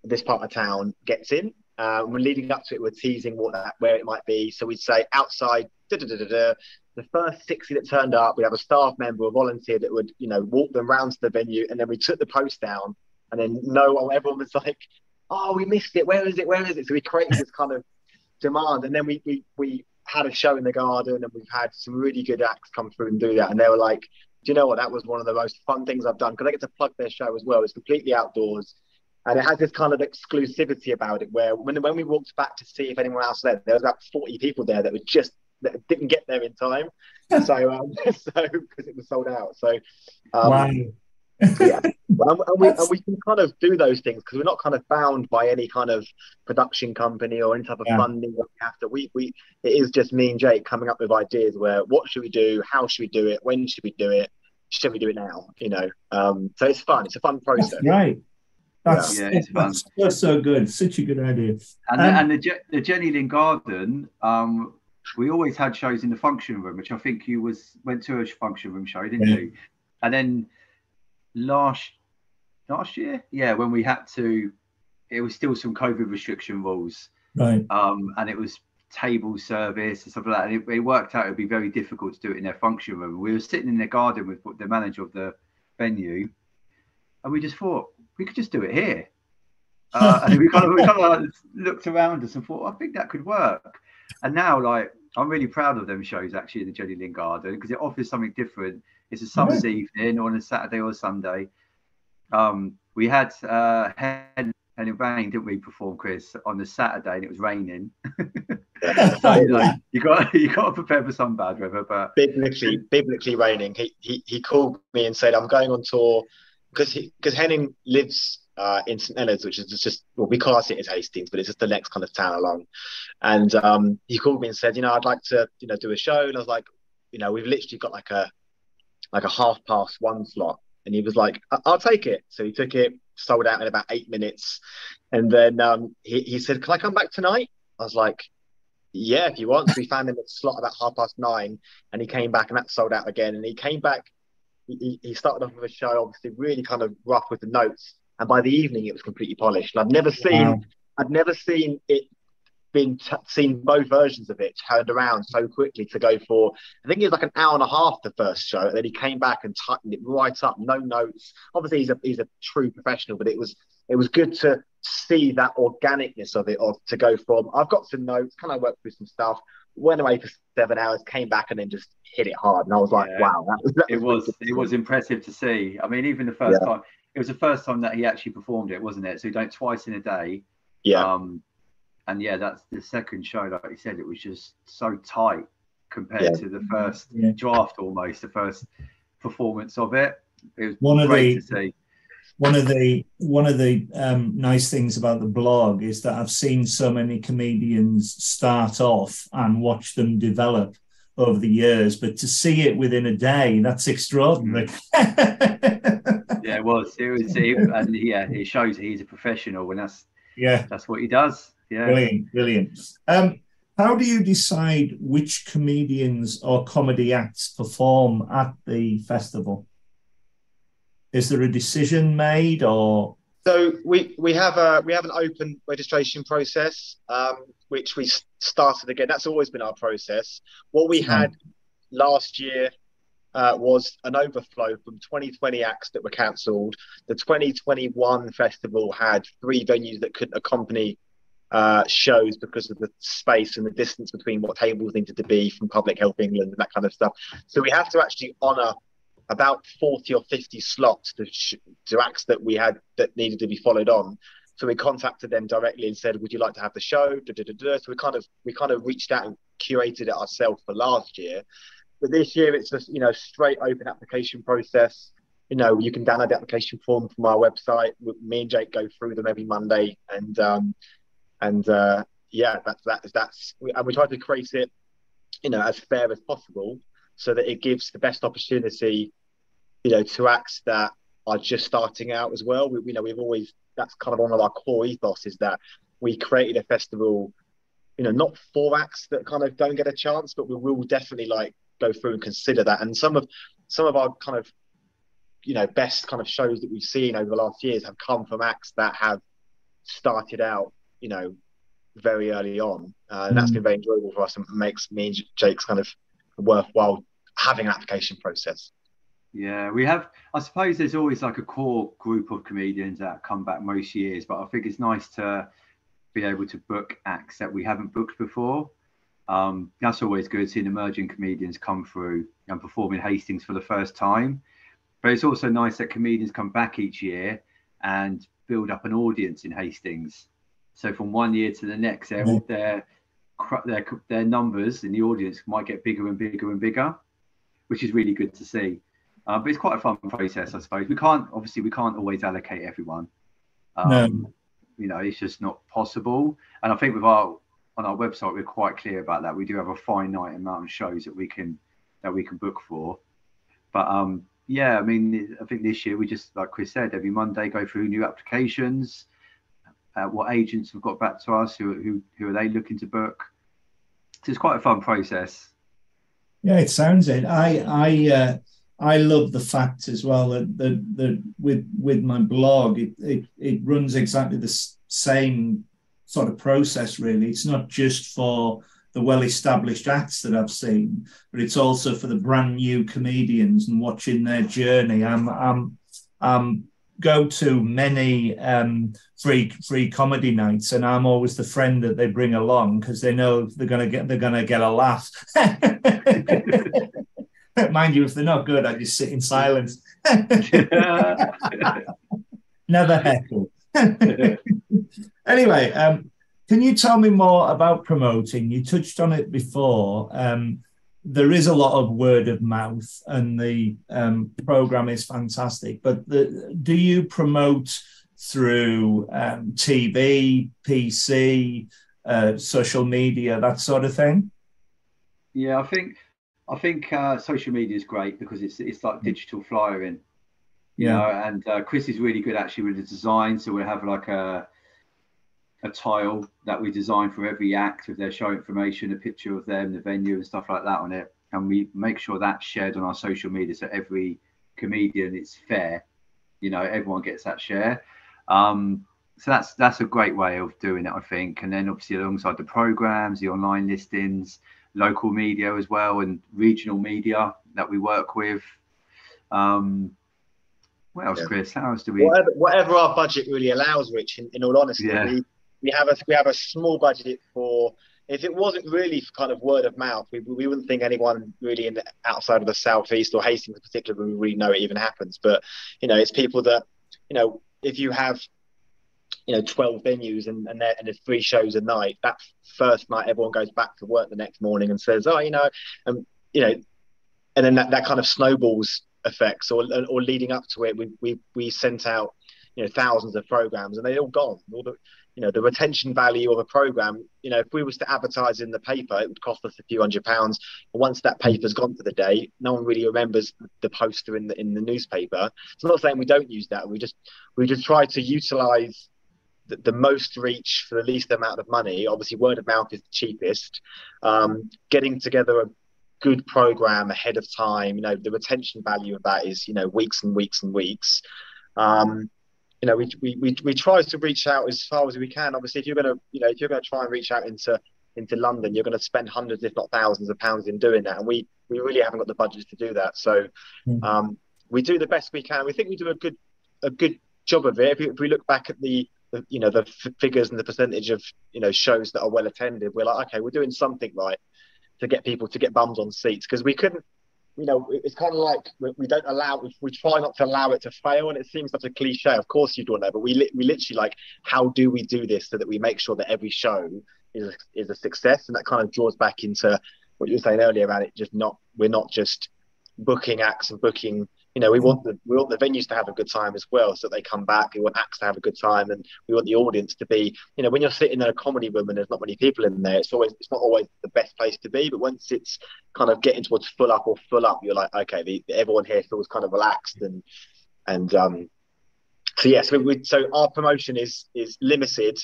this part of town gets in. Uh, we're leading up to it, we're teasing what that, where it might be. So we'd say outside, da, da, da, the first 60 that turned up, we'd have a staff member or volunteer that would, you know, walk them round to the venue. And then we took the post down. And then no one, everyone was like, oh, we missed it. Where is it? Where is it? So we created this kind of demand. And then we, we, we had a show in the garden and we've had some really good acts come through and do that. And they were like, do you know what? That was one of the most fun things I've done because I get to plug their show as well. It's completely outdoors. And it has this kind of exclusivity about it where when, when we walked back to see if anyone else there, there was about 40 people there that were just that didn't get there in time. so, um, so because it was sold out. So, um, wow. yeah. Well, and, and we, and we can kind of do those things because we're not kind of bound by any kind of production company or any type of Yeah. funding that we have to. We, we it is just me and Jake coming up with ideas where what should we do, how should we do it, when should we do it, should we do it now? You know, um, so it's fun. It's a fun That's process. right. That's, Yeah, it's fun. that's so, so good. Such a good idea. And, Um, the, and the, Je- the Jenny Lind Garden, um, we always had shows in the function room, which I think you was went to a function room show, didn't Yeah. you? And then last last year, yeah, when we had to, it was still some COVID restriction rules, Right. um, and it was table service and stuff like that. And it, it worked out it would be very difficult to do it in their function room. We were sitting in the garden with the manager of the venue, and we just thought we could just do it here. Uh, and we kind of we kind of like looked around us and thought, I think that could work. And now, like, I'm really proud of them shows actually in the Jenny Lind Garden because it offers something different. It's a summer's evening or on a Saturday or Sunday. Um, we had uh, Hen and Rain, didn't we, perform Chris on the Saturday and it was raining. so you, know, you got you got to prepare for some bad weather, but biblically biblically raining. He, he he called me and said, "I'm going on tour because because Henning lives uh, in St Leonard's, which is just well, we class it as Hastings, but it's just the next kind of town along." And um, he called me and said, "You know, I'd like to you know do a show," and I was like, "You know, we've literally got like a like a half past one slot." And he was like, "I- "I'll take it." So he took it, sold out in about eight minutes, and then um, he he said, "Can I come back tonight?" I was like, "Yeah, if you want." So we found him a slot about half past nine and he came back and that sold out again. And he came back, he, he started off with a show, obviously really kind of rough with the notes. And by the evening, it was completely polished. And I've never seen, Wow. I've never seen it been t- seen both versions of it turned around so quickly to go for. I think it was like an hour and a half the first show. And then he came back and tightened it right up, no notes. Obviously, he's a he's a true professional, but it was it was good to see that organicness of it, of to go from I've got some notes, can I work through some stuff? Went away for seven hours, came back, and then just hit it hard. And I was like, Yeah. wow, that was, that it was it was impressive to see. I mean, even the first time, it was the first time that he actually performed it, wasn't it? So he done it twice in a day. yeah, Um, and yeah, that's the second show. Like you said, it was just so tight. compared yeah. to the first yeah. draft, almost the first performance of it. It was one of the one of the one of the um, nice things about the blog is that I've seen so many comedians start off and watch them develop over the years, but to see it within a day, that's extraordinary. yeah, it was. It was, it, and yeah, it shows he's a professional, and that's yeah, that's what he does. Yeah, brilliant, brilliant. Um, how do you decide which comedians or comedy acts perform at the festival? Is there a decision made, or so we we have a we have an open registration process, um, which we started again. That's always been our process. What we had last year uh, was an overflow from 2020 acts that were cancelled. The 2021 festival had three venues that couldn't accompany uh, shows because of the space and the distance between what tables needed to be from Public Health England and that kind of stuff. So we have to actually honour about 40 or 50 slots to, to acts that we had that needed to be followed on. So we contacted them directly and said, "Would you like to have the show?" Da, da, da, so we kind of we kind of reached out and curated it ourselves for last year, but this year it's just you know straight open application process. You know, you can download the application form from our website. Me and Jake go through them every Monday, and um, and uh, yeah, that's that's that's and we try to create it, you know, as fair as possible so that it gives the best opportunity, you know, to acts that are just starting out as well. We, you know, we've always that's kind of one of our core ethos is that we created a festival, you know, not for acts that kind of don't get a chance, but we will definitely like go through and consider that. And some of some of our kind of you know best kind of shows that we've seen over the last years have come from acts that have started out, you know, very early on, uh, and that's been very enjoyable for us and makes me and Jake's kind of worthwhile having an application process. Yeah, we have. I suppose there's always like a core group of comedians that come back most years, but I think it's nice to be able to book acts that we haven't booked before. Um, that's always good seeing emerging comedians come through and perform in Hastings for the first time. But it's also nice that comedians come back each year and build up an audience in Hastings. So from one year to the next, they're, mm-hmm. their their numbers in the audience might get bigger and bigger and bigger, which is really good to see. Uh, but it's quite a fun process, I suppose. We can't obviously we can't always allocate everyone. Um, no. You know, it's just not possible. And I think with our on our website, we're quite clear about that. We do have a finite amount of shows that we can that we can book for. But um, yeah, I mean, I think this year we just like Chris said, every Monday go through new applications uh, what agents have got back to us, who, who, who are they looking to book. So it's quite a fun process. Yeah, it sounds it. I I uh, I love the fact as well that that, that with with my blog, it, it it runs exactly the same sort of process. Really, it's not just for the well-established acts that I've seen, but it's also for the brand new comedians and watching their journey. I'm I'm I'm go to many um, free free comedy nights, and I'm always the friend that they bring along because they know they're gonna get they're gonna get a laugh. Mind you, if they're not good, I just sit in silence. Never heckle. anyway, um, can you tell me more about promoting? You touched on it before. Um, there is a lot of word of mouth, and the um, program is fantastic. But the, do you promote through um, TV, PC, uh, social media, that sort of thing? Yeah, I think I think uh, social media is great because it's it's like digital flyering. You yeah. know, and uh, Chris is really good actually with the design. So we'll have like a a tile that we design for every act with their show information, a picture of them, the venue, and stuff like that on it. And we make sure that's shared on our social media so every comedian it's fair. You know, everyone gets that share. Um, so that's that's a great way of doing it, I think. And then obviously alongside the programs, the online listings, local media as well, and regional media that we work with. Um, what else, yeah. Chris? How else do we? Whatever, whatever, our budget really allows, Rich. In, in all honesty, yeah. we, we have a we have a small budget for if it wasn't really kind of word of mouth, we, we wouldn't think anyone really in the, outside of the southeast or Hastings in particular would really know it even happens. But you know, it's people that you know if you have you know 12 venues and and, and there's three shows a night that first night everyone goes back to work the next morning and says oh you know and you know and then that, that kind of snowballs effects or or leading up to it we we, we sent out you know thousands of programs and they're all gone all the you know the retention value of a program you know if we was to advertise in the paper it would cost us a few hundred pounds. But once that paper's gone for the day no one really remembers the poster in the in the newspaper. It's not saying we don't use that. We just we just try to utilize the, the most reach for the least amount of money. Obviously word of mouth is the cheapest. Um, getting together a good program ahead of time you know the retention value of that is you know weeks and weeks and weeks. Um, you know, we, we, we, we try to reach out as far as we can. Obviously, if you're going to, you know, if you're going to try and reach out into into London, you're going to spend hundreds, if not thousands, of pounds in doing that, and we we really haven't got the budget to do that. So hmm. um, we do the best we can. We think we do a good a good job of it. If we, if we look back at the, the you know the f- figures and the percentage of you know shows that are well attended, we're like, okay, we're doing something right to get people to get bums on seats because we couldn't you know, it's kind of like we don't allow, we try not to allow it to fail. And it seems such a cliche. Of course, you don't know, but we, li- we literally like, how do we do this so that we make sure that every show is a, is a success? And that kind of draws back into what you were saying earlier about it. Just not, we're not just booking acts and booking you know, we want the we want the venues to have a good time as well, so they come back. We want acts to have a good time, and we want the audience to be, you know, when you're sitting in a comedy room and there's not many people in there, it's always it's not always the best place to be. But once it's kind of getting towards full up or full up, you're like, okay, the, everyone here feels kind of relaxed and and um. So yes, we, we, so our promotion is is limited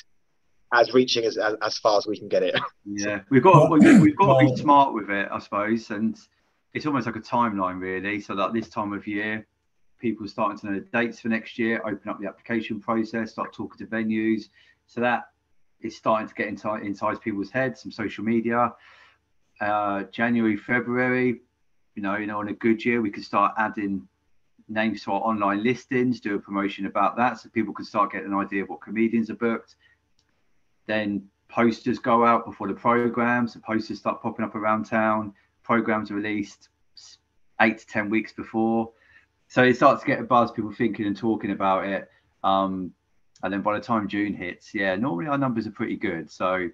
as reaching as, as, as far as we can get it. Yeah, we've got we've got to be smart with it, I suppose, and it's almost like a timeline really. So that this time of year, people starting to know the dates for next year, open up the application process, start talking to venues. So that is starting to get inside inside people's heads. Some social media. Uh, January, February, you know, you know, on a good year, we could start adding names to our online listings, do a promotion about that, so people can start getting an idea of what comedians are booked. Then posters go out before the programs. The posters start popping up around town programs released eight to ten weeks before. So it starts to get a buzz, people thinking and talking about it. Um, and then by the time June hits, yeah, normally our numbers are pretty good. So,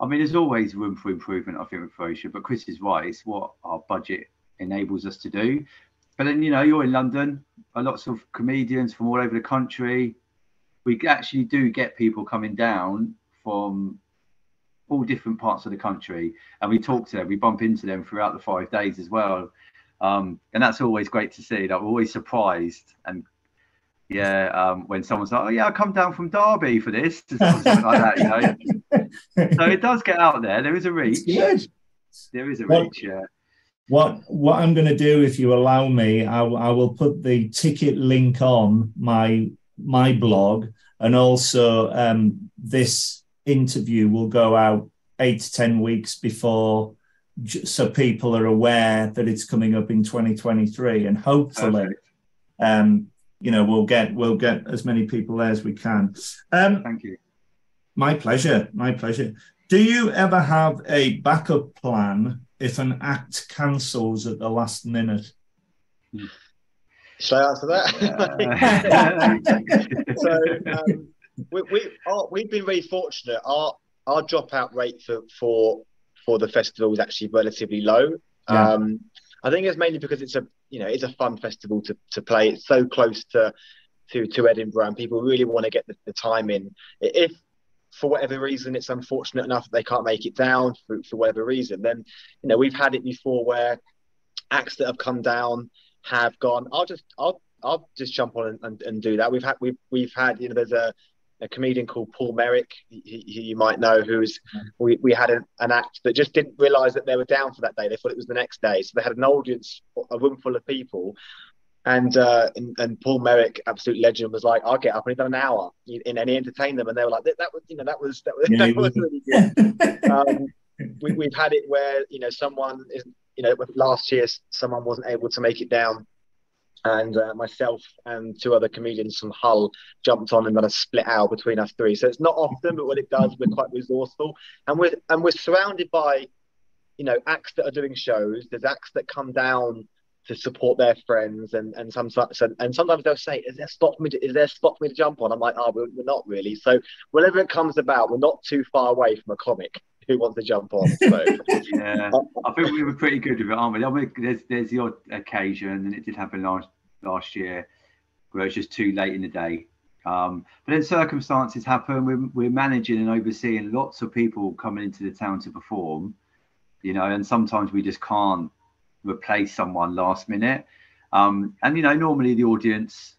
I mean, there's always room for improvement, I think, with Frocia. But Chris is right; it's what our budget enables us to do. But then, you know, you're in London, lots of comedians from all over the country. We actually do get people coming down from all different parts of the country, and we talk to them, we bump into them throughout the five days as well, um, and that's always great to see. That we're always surprised and yeah, um, when someone's like, "Oh yeah, I come down from Derby for this," something like that, you know. so it does get out there. There is a reach. There is a what, reach. Yeah. What what I'm going to do, if you allow me, I, I will put the ticket link on my my blog, and also um, this interview will go out eight to 10 weeks before, so people are aware that it's coming up in 2023. And hopefully, um, you know, we'll get we'll get as many people there as we can. Um, Thank you. My pleasure. My pleasure. Do you ever have a backup plan if an act cancels at the last minute? Should I answer that? so, um, we, we are, we've been very fortunate. Our our dropout rate for for for the festival is actually relatively low. Yeah. Um, I think it's mainly because it's a you know it's a fun festival to, to play. It's so close to to to Edinburgh, and people really want to get the, the time in. If for whatever reason it's unfortunate enough that they can't make it down for, for whatever reason, then you know we've had it before where acts that have come down have gone. I'll just I'll I'll just jump on and, and, and do that. We've had we've we've had you know there's a a comedian called Paul Merrick, he, he, you might know, who's we, we had an, an act that just didn't realise that they were down for that day. They thought it was the next day, so they had an audience, a room full of people, and uh, and, and, Paul Merrick, absolute legend, was like, "I'll get up and he done an hour," in, and he entertained them, and they were like, "That, that was, you know, that was that was, yeah, that was really good." um, we, we've had it where you know someone is, you know, last year someone wasn't able to make it down and uh, myself and two other comedians from Hull jumped on and got a split out between us three. So it's not often, but when it does, we're quite resourceful, and we're and we're surrounded by, you know, acts that are doing shows. There's acts that come down to support their friends and and sometimes and sometimes they'll say is there spot for me to, is there spot for me to jump on? I'm like oh we're, we're not really. So whenever it comes about we're not too far away from a comic who wants to jump on so. Yeah. I think we were pretty good with it aren't we? I mean, there's there's the odd occasion and it did happen last last year where it's just too late in the day um, but then circumstances happen we're, we're managing and overseeing lots of people coming into the town to perform you know and sometimes we just can't replace someone last minute. Um, and you know, normally the audience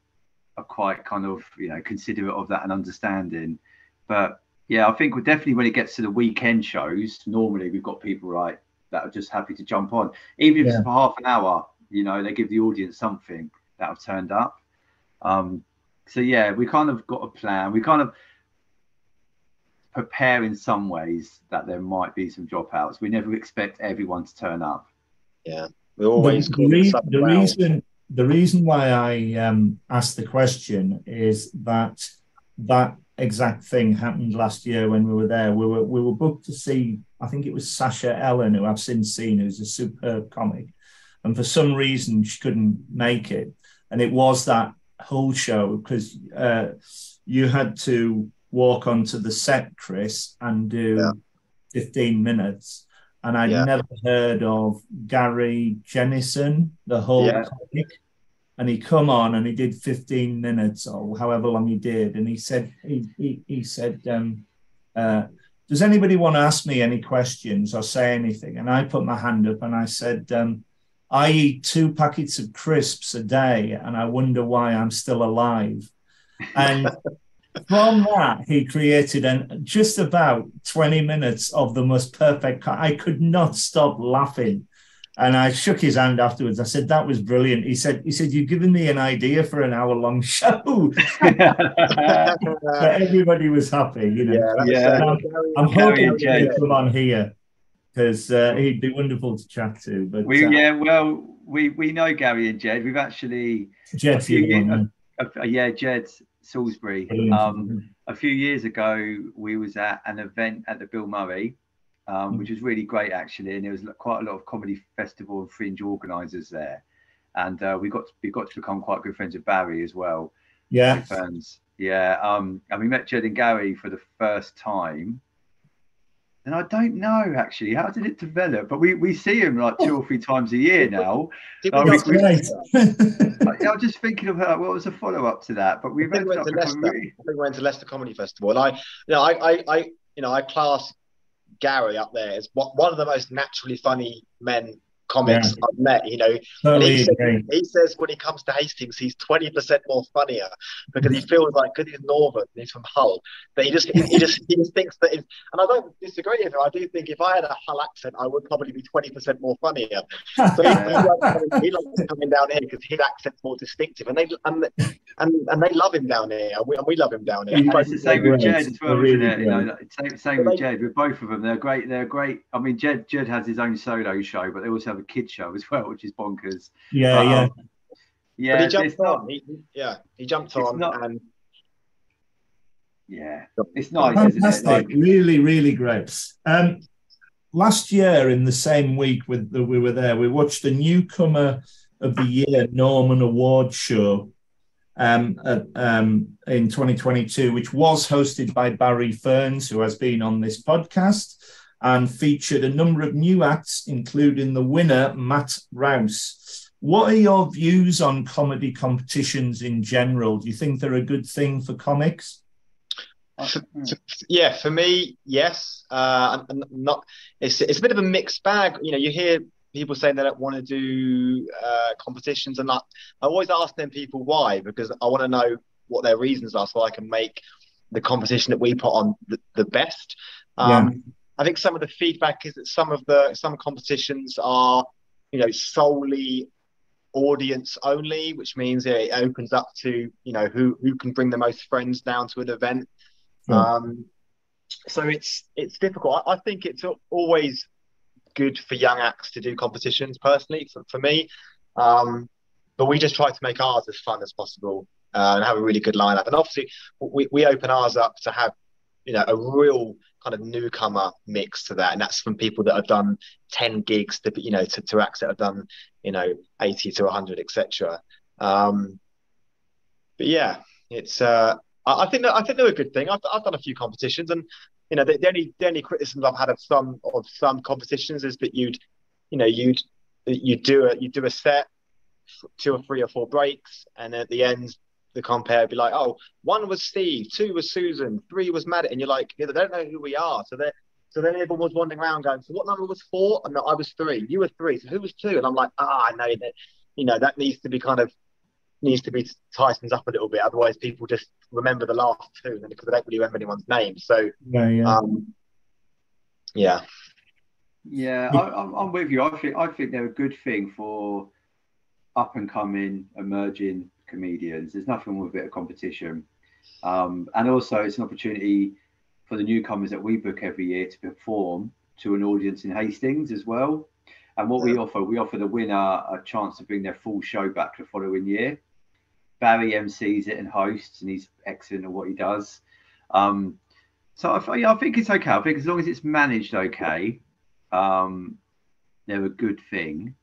are quite kind of you know considerate of that and understanding. But yeah, I think we're definitely when it gets to the weekend shows, normally we've got people right that are just happy to jump on, even if yeah. it's for half an hour. You know, they give the audience something that have turned up. Um, so yeah, we kind of got a plan. We kind of prepare in some ways that there might be some dropouts. We never expect everyone to turn up. Yeah, we always the, the, the reason the reason why I um, asked the question is that that exact thing happened last year when we were there. We were we were booked to see. I think it was Sasha Ellen, who I've since seen, who's a superb comic, and for some reason she couldn't make it. And it was that whole show because uh, you had to walk onto the set, Chris, and do yeah. 15 minutes and I'd yeah. never heard of Gary Jennison, the whole yeah. comic. And he come on and he did 15 minutes or however long he did, and he said he he, he said, um, uh, "Does anybody want to ask me any questions or say anything?" And I put my hand up and I said, um, "I eat two packets of crisps a day, and I wonder why I'm still alive." And from that, he created an just about 20 minutes of the most perfect. I could not stop laughing. And I shook his hand afterwards. I said, that was brilliant. He said, he said, you've given me an idea for an hour long show. everybody was happy, you know. Yeah, yeah. I'm, I'm hoping he'd come on here because uh, he'd be wonderful to chat to. But we, uh, yeah, well, we we know Gary and Jed. We've actually Jed's a few, years, yeah, Jed Salisbury. Um, a few years ago, we was at an event at the Bill Murray, um, mm. which was really great actually, and there was quite a lot of comedy festival and fringe organisers there, and uh, we got to, we got to become quite good friends with Barry as well. Yeah, friends. Yeah, um, and we met Jed and Gary for the first time and I don't know actually how did it develop, but we, we see him like two or three times a year now. Um, we, we, I, am just thinking of her. What was the follow up to that? But we went, went to Leicester. Really... I think we went to Leicester Comedy Festival, and I, you know, I, I, I, you know, I class Gary up there as one of the most naturally funny men comics yeah. I've met, you know. Totally he, says, he, says, when he comes to Hastings, he's 20% more funnier because he feels like, because he's Northern, he's from Hull, that he just he, he just he just thinks that, and I don't disagree with him. I do think if I had a Hull accent, I would probably be 20% more funnier. So he, he, likes, he likes coming down here because his accent's more distinctive, and they and and, and they love him down here, and we, and we love him down here. Yeah, it's the same with Jed as well, isn't it? You know, same, same with Jed. With both of them, they're great. They're great. I mean, Jed Jed has his own solo show, but they also have a kid show as well, which is bonkers. Yeah, but, yeah, um, yeah. But he jumped on. Not, he, yeah, he jumped on not, and. Yeah, it's nice. Fantastic, it? like, really, really great. Um, last year, in the same week with that we were there, we watched the newcomer of the year Norman Award show um, at, um, in 2022, which was hosted by Barry Ferns, who has been on this podcast and featured a number of new acts, including the winner, Matt Rouse. What are your views on comedy competitions in general? Do you think they're a good thing for comics? yeah, for me, yes. Uh, not. It's it's a bit of a mixed bag. You know, you hear people saying they don't want to do uh, competitions, and I, I always ask them people why because I want to know what their reasons are, so I can make the competition that we put on the, the best. Um, yeah. I think some of the feedback is that some of the some competitions are, you know, solely audience only, which means it opens up to you know who who can bring the most friends down to an event. Um, so it's it's difficult. I, I, think it's always good for young acts to do competitions. Personally, for, for me, um, but we just try to make ours as fun as possible uh, and have a really good lineup. And obviously, we, we open ours up to have you know a real kind of newcomer mix to that, and that's from people that have done ten gigs to you know to, to acts that have done you know, 80 to 100, etc. Um, but yeah, it's. Uh, I, I think that I think they're a good thing. I've, I've done a few competitions, and you know, the, the only the only criticisms I've had of some of some competitions is that you'd, you know, you'd you do a you do a set, two or three or four breaks, and at the end the compare would be like, oh, one was Steve, two was Susan, three was Matt, and you're like, yeah, they don't know who we are, so they so then everyone was wandering around going, so what number was four? And no, I was three. You were three. So who was two? And I'm like, ah, I know that, you know, that needs to be kind of needs to be tightened up a little bit. Otherwise, people just remember the last two and because they don't really remember anyone's name. So, yeah, yeah, um, yeah. Yeah, I, am with you. I think I think they're a good thing for up and coming, emerging comedians. There's nothing with a bit of competition, um, and also it's an opportunity for the newcomers that we book every year to perform to an audience in Hastings as well. And what we offer, we offer the winner a chance to bring their full show back the following year. Barry MCs it and hosts, and he's excellent at what he does. Um, so I, yeah, I think it's okay. I think as long as it's managed okay, um, they're a good thing.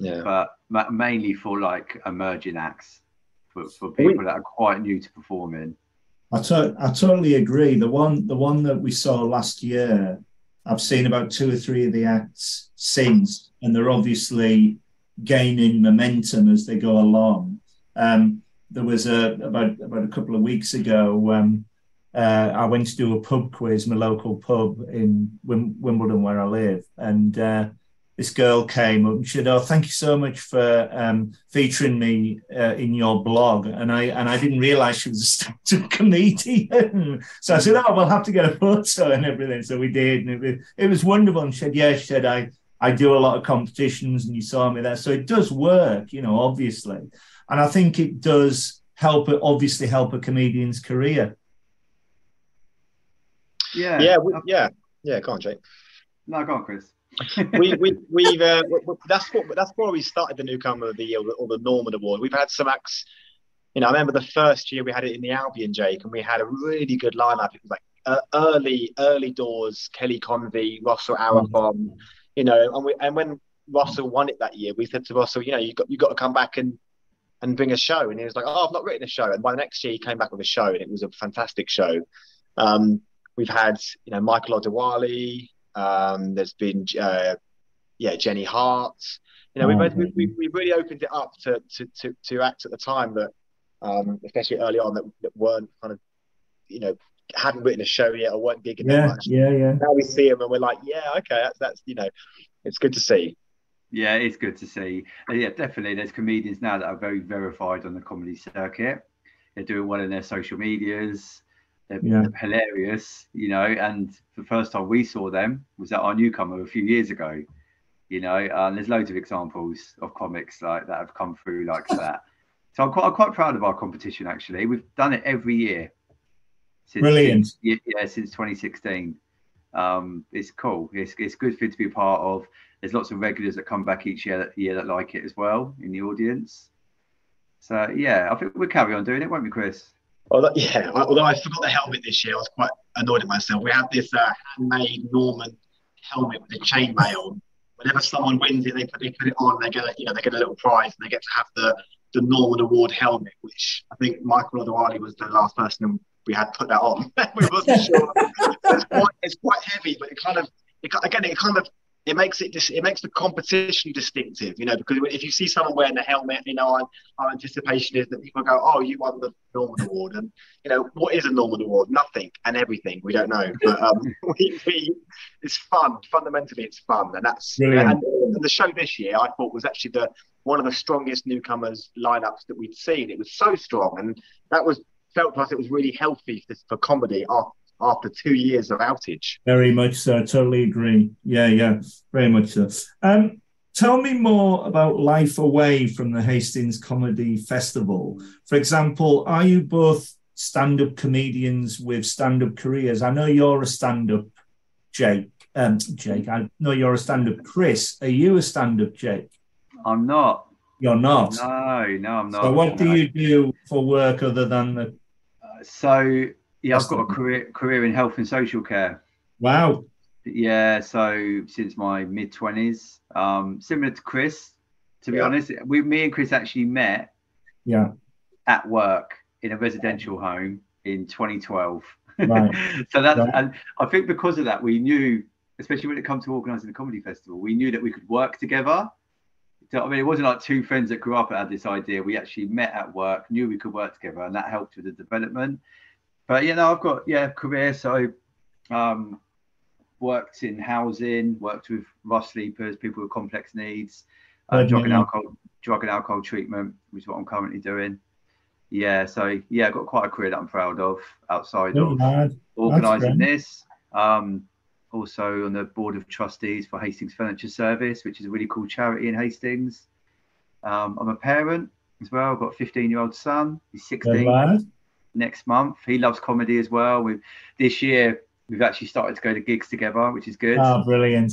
Yeah. But mainly for like emerging acts, for, for people we, that are quite new to performing. I, to- I totally agree. The one the one that we saw last year, I've seen about two or three of the acts since, and they're obviously gaining momentum as they go along. Um, there was a about about a couple of weeks ago. Um, uh, I went to do a pub quiz, in my local pub in Wim- Wimbledon, where I live, and uh, this girl came up and she said, "Oh, thank you so much for um, featuring me uh, in your blog." And I and I didn't realise she was a stand-up comedian. so I said, "Oh, we'll have to get a photo and everything." So we did, and it was, it was wonderful. And she said, "Yeah," she said, "I I do a lot of competitions, and you saw me there, so it does work, you know, obviously." And I think it does help, obviously, help a comedian's career. Yeah, yeah, we, yeah, yeah. Go on, Jake. No, go on, Chris we we we've uh, that's what that's why we started the newcomer of the year or the, Norman Award. We've had some acts. You know, I remember the first year we had it in the Albion, Jake, and we had a really good lineup. It was like uh, early early doors, Kelly Convey, Russell Arafon. Mm-hmm. You know, and we and when Russell won it that year, we said to Russell, you know, you got you got to come back and and bring a show. And he was like, oh, I've not written a show. And by the next year, he came back with a show, and it was a fantastic show. Um, we've had you know Michael Adewale, um, there's been, uh, yeah, Jenny Hart. You know, we've, we've, we've, we've really opened it up to, to, to, to acts at the time that, um, especially early on, that, that weren't kind of, you know, hadn't written a show yet or weren't gigging yeah, much. Yeah, yeah. Now we see them and we're like, yeah, okay, that's, that's you know, it's good to see. Yeah, it's good to see. And yeah, definitely. There's comedians now that are very verified on the comedy circuit. They're doing well in their social medias. They're yeah. hilarious, you know. And the first time we saw them was at our newcomer a few years ago, you know. And there's loads of examples of comics like that have come through like that. So I'm quite, I'm quite proud of our competition. Actually, we've done it every year. Since, Brilliant. Since, yeah, since 2016. Um, it's cool. It's, it's good for it to be part of. There's lots of regulars that come back each year that, year that like it as well in the audience. So yeah, I think we'll carry on doing it, won't we, Chris? Although, yeah, although I forgot the helmet this year, I was quite annoyed at myself. We had this uh, handmade Norman helmet with a chainmail. Whenever someone wins it, they put they put it on. They get a, you know they get a little prize, and they get to have the the Norman Award helmet, which I think Michael Adewale was the last person we had put that on. we wasn't sure. it's, quite, it's quite heavy, but it kind of it, again it kind of it makes it dis- it makes the competition distinctive, you know, because if you see someone wearing a helmet, you know, our, our anticipation is that people go, "Oh, you won the Norman Award," and you know, what is a Norman Award? Nothing and everything. We don't know, but um, we, we, it's fun. Fundamentally, it's fun, and that's and, and the show this year I thought was actually the one of the strongest newcomers lineups that we'd seen. It was so strong, and that was felt like it was really healthy for, for comedy after after two years of outage. Very much so. Totally agree. Yeah, yeah, very much so. Um, tell me more about life away from the Hastings Comedy Festival. For example, are you both stand-up comedians with stand-up careers? I know you're a stand-up, Jake. Um, Jake, I know you're a stand-up. Chris, are you a stand-up, Jake? I'm not. You're not. No, no, I'm not. So, what do you do for work other than the? Uh, so yeah, I've got a career career in health and social care. Wow. Yeah, so since my mid twenties, um, similar to Chris, To be Yeah. honest, we, me and Chris actually met Yeah. at work in a residential home in 2012. Right. so that, Right. and I think because of that, we knew, especially when it comes to organising the comedy festival, we knew that we could work together. So, I mean, it wasn't like two friends that grew up and had this idea. We actually met at work, knew we could work together, and that helped with the development. But you know, I've got yeah career. So, um, worked in housing, worked with rough sleepers, people with complex needs, uh, drug and alcohol, drug and alcohol treatment, which is what I'm currently doing. Yeah, so yeah, I've got quite a career that I'm proud of outside of lad. organising this. Um, also on the board of trustees for Hastings Furniture Service, which is a really cool charity in Hastings. Um, I'm a parent as well. I've got a 15 year old son. He's Good 16 lad. Next month. He loves comedy as well. We've this year we've actually started to go to gigs together, which is good. Oh, brilliant.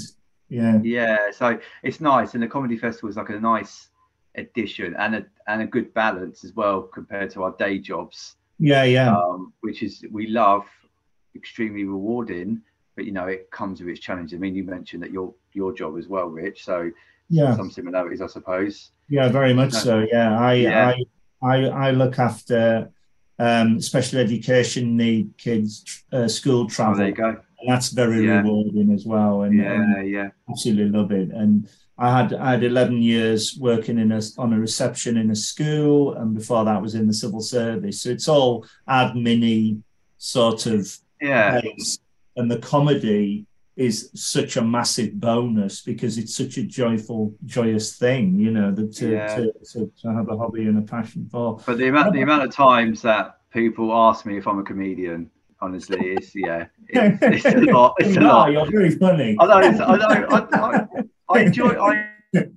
Yeah. Yeah, so it's nice, and the comedy festival is like a nice addition and a and a good balance as well compared to our day jobs, Yeah, yeah. um, which is we love, extremely rewarding. But you know, it comes with its challenges. I mean, you mentioned that your your job as well, Rich. So yeah. some similarities, I suppose. Yeah, very much so. Yeah, I, Yeah. I, I, I look after um, special education need kids, uh, school Oh, travel, there you go. and that's very Yeah. rewarding as well. And, Yeah, yeah, absolutely love it. And I had I had eleven years working in a on a reception in a school, and before that was in the civil service. So it's all admin sort of yeah. place. and the comedy is such a massive bonus because it's such a joyful, joyous thing, you know, that to, Yeah. to, to, to have a hobby and a passion for. But the amount the amount of times that people ask me if I'm a comedian, honestly, is yeah, it's, it's a lot. It's a lot. you're very funny. I know. I know. I, I, I enjoy. I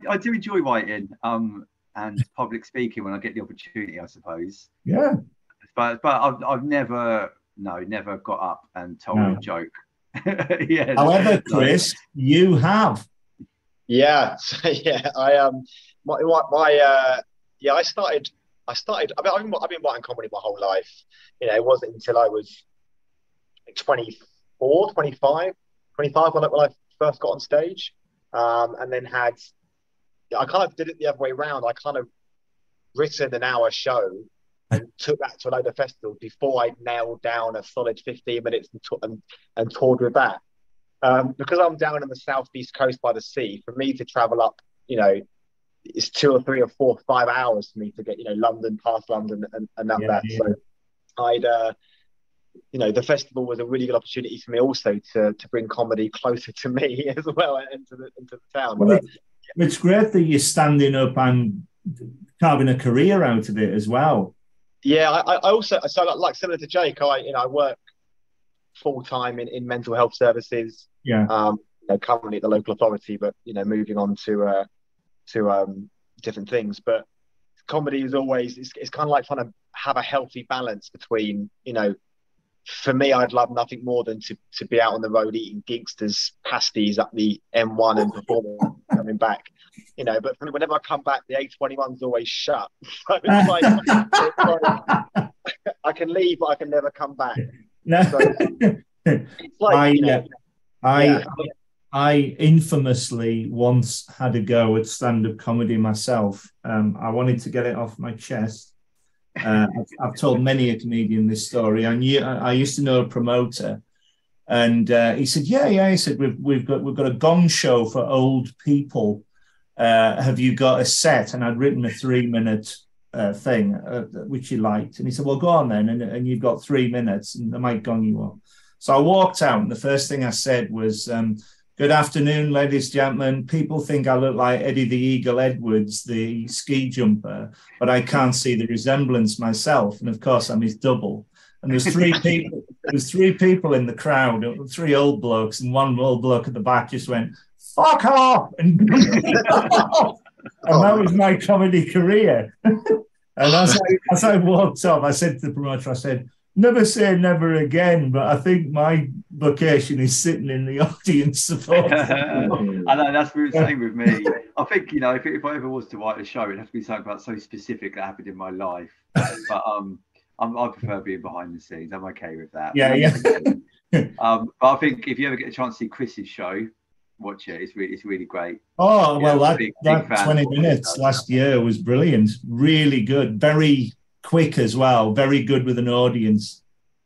I do enjoy writing. Um, and public speaking when I get the opportunity, I suppose. Yeah, But but I've I've never no never got up and told No. a joke. yeah. However, Chris, you have. Yeah, yeah. I um, my my, my uh, yeah. I started. I started. I mean, I've been, I've been writing comedy my whole life. You know, it wasn't until I was like 24, 25, 25 when I, when I first got on stage, um, and then had. I kind of did it the other way around. I kind of written an hour show and took that to a load of festivals before I nailed down a solid 15 minutes and, t- and, and toured with that um, because I'm down on the southeast coast by the sea, for me to travel up, you know, it's two or three or four, five hours for me to get, you know, London past London and, and that. Yeah, that. yeah. So I'd, uh, you know, the festival was a really good opportunity for me also to to bring comedy closer to me as well and to the into the town. Well, But, it- it's great that you're standing up and carving a career out of it as well. Yeah, I, I also so like, like similar to Jake, I you know I work full time in, in mental health services. Yeah, um, you know, currently at the local authority, but you know, moving on to uh, to um, different things. But comedy is always it's, it's kind of like trying to have a healthy balance between you know. For me, I'd love nothing more than to, to be out on the road eating Ginsters pasties up the M1 and performing coming back, you know. But whenever I come back, the A21's always shut. So it's like, I can leave, but I can never come back. no. So it's like I, you know, uh, I, yeah. I infamously once had a go at stand-up comedy myself. Um, I wanted to get it off my chest. Uh, I've, I've told many a comedian this story. I knew I I used to know a promoter, and uh, he said, "Yeah, yeah." He said, "We've we've got we've got a gong show for old people. Uh, have you got a set?" And I'd written a three-minute uh, thing uh, which he liked, and he said, "Well, go on then." And, and you've got three minutes, and they might gong you up. So I walked out, and the first thing I said was, um, Good afternoon, ladies and gentlemen. People think I look like Eddie the Eagle Edwards, the ski jumper, but I can't see the resemblance myself. And of course, I'm his double. And there's three people. There's three people in the crowd, three old blokes, and one old bloke at the back just went, "Fuck off!" and, and that was my comedy career. and as I, as I walked off, I said to the promoter, I said, never say never again, but I think my vocation is sitting in the audience support. I know that's the same with me. I think you know if, if I ever was to write a show, it'd have to be something about so specific that happened in my life. But um, I'm, I prefer being behind the scenes. I'm okay with that. Yeah, yeah. um, but I think if you ever get a chance to see Chris's show, watch it. It's really it's really great. Oh well, Yeah, that, big- that big twenty minutes last year was brilliant. Really good, very quick as well. Very good with an audience.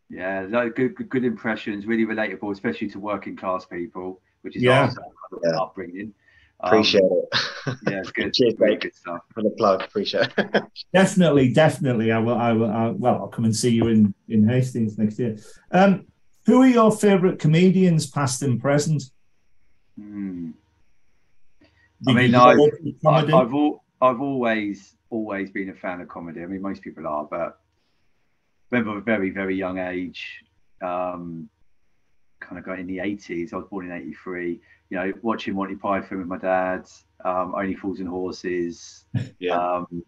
Yeah, no, good, good good impressions. Really relatable, especially to working class people, which is Yeah. our kind of Yeah. upbringing. Um, Appreciate it Yeah, it's good. Cheers, really mate. good stuff. for the plug. Appreciate it. Definitely, definitely. I will. I will. I, well, I'll come and see you in in Hastings next year. Um, who are your favourite comedians, past and present? Hmm. Did mean, I've- I, comedy? I've al- I've always always been a fan of comedy. I mean, most people are, but remember a very very young age, um, kind of going in the eighties. I was born in eighty three. You know, watching Monty Python with my dad, um, Only Fools and Horses. Yeah. Um,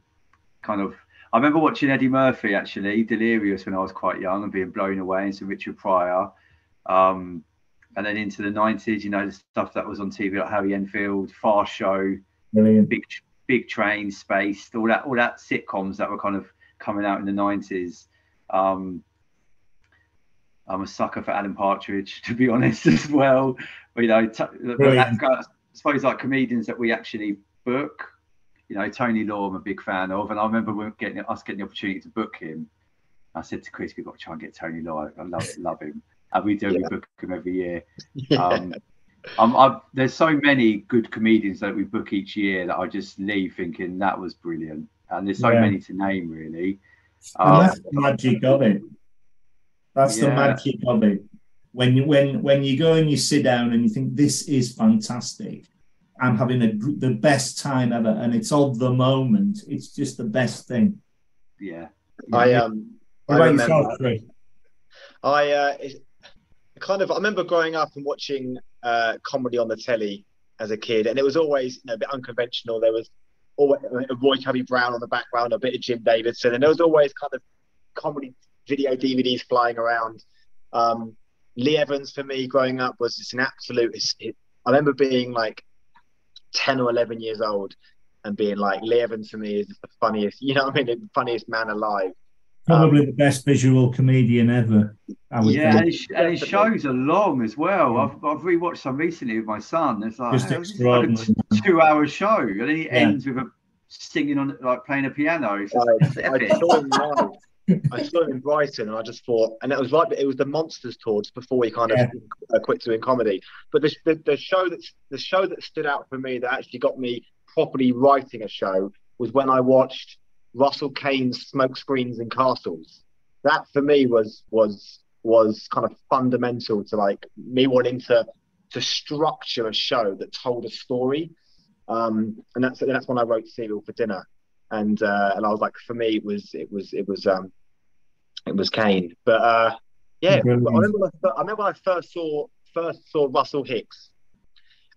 kind of. I remember watching Eddie Murphy actually, Delirious, when I was quite young and being blown away, and some Richard Pryor. Um, and then into the nineties, you know, the stuff that was on TV like Harry Enfield, Fast Show, Brilliant. big big train spaced all that all that sitcoms that were kind of coming out in the 90s um i'm a sucker for alan partridge to be honest as well. But, you know t- but that, Brilliant. I suppose like comedians that we actually book you know tony law i'm a big fan of. And i remember getting us getting the opportunity to book him. I said to chris we've got to try and get tony law. I love love him. And we do we book him every year. Um, um, I've, there's so many good comedians that we book each year that I just leave thinking that was brilliant, and there's so Yeah. many to name really. Um, that's the magic of it. That's the Yeah. magic of it. When you when when you go and you sit down and you think this is fantastic, I'm having a the best time ever, and it's of the moment. It's just the best thing. yeah, I um I remember yourself, I uh, it, kind of I remember growing up and watching uh, comedy on the telly as a kid, and it was always you know, a bit unconventional. There was always uh, Roy Chubby Brown on the background, a bit of Jim Davidson, and there was always kind of comedy video DVDs flying around. Um, Lee Evans for me growing up was just an absolute. It, I remember being like ten or eleven years old and being like Lee Evans for me is the funniest. You know what I mean? The funniest man alive. Probably the best visual comedian ever. I would yeah, think. and his, and his Definitely. shows are long as well. I've, I've rewatched some recently with my son. It's like, Just like a two-hour show, and then he Yeah. ends with a singing on like playing a piano. It's just, I, it's I epic. saw him live. I saw him in Brighton, and I just thought, and it was like it was the Monsters tour just before he kind of Yeah. uh, quit doing comedy. But the, the the show that the show that stood out for me that actually got me properly writing a show was when I watched Russell Kane's Smoke Screens and Castles. That for me was was was kind of fundamental to like me wanting to to structure a show that told a story. Um, and that's that's when I wrote Serial for Dinner and uh, and I was like, for me, it was it was it was um it was Kane. But uh, yeah, I remember when I, I remember when I first saw first saw Russell Hicks,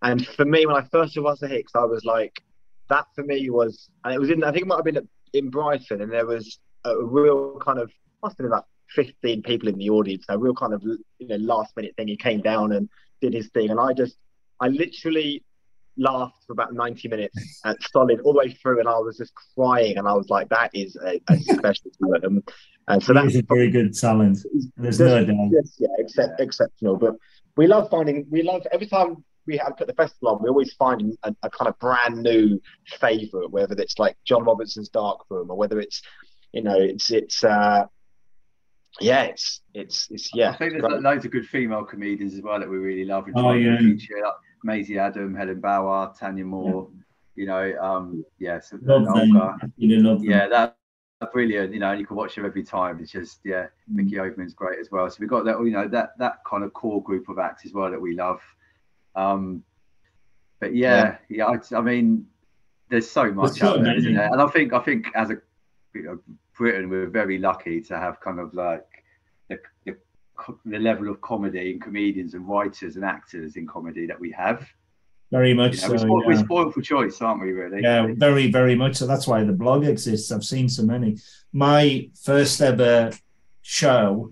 and for me, when I first saw Russell Hicks, I was like, that for me was, and it was in I think it might have been at- in Brighton, and there was a real kind of must have been about fifteen people in the audience, a real kind of you know last minute thing. He came down and did his thing, and I just I literally laughed for about 90 minutes at solid all the way through and I was just crying and I was like that is a, a special moment and so that's a very good talent. There's no doubt. yes, yeah except, exceptional but we love finding we love every time we have put the festival on we always find a, a kind of brand new favorite whether it's like John Robertson's Dark Room or whether it's you know it's it's uh yeah it's it's it's yeah I think there's great. loads of good female comedians as well that we really love. and Oh, try and yeah. feature, like Maisie Adam, Helen Bauer, Tanya Moore. You know, um, yeah, so, Love them. Olga. Love them. Yeah, that that's brilliant. You know, and you can watch them every time. It's just yeah, Mm. Mickey Oberman's great as well. So we've got that, you know, that that kind of core group of acts as well that we love. Um, but yeah, yeah, I, I mean, there's so much out there, isn't there? And I think I think as a you know, Britain, we're very lucky to have kind of like the, the the level of comedy and comedians and writers and actors in comedy that we have. Very much You know, we're, so. spoiled, we're spoiled for choice, aren't we? Really? Yeah, very, very much so. That's why the blog exists. I've seen so many. My first ever show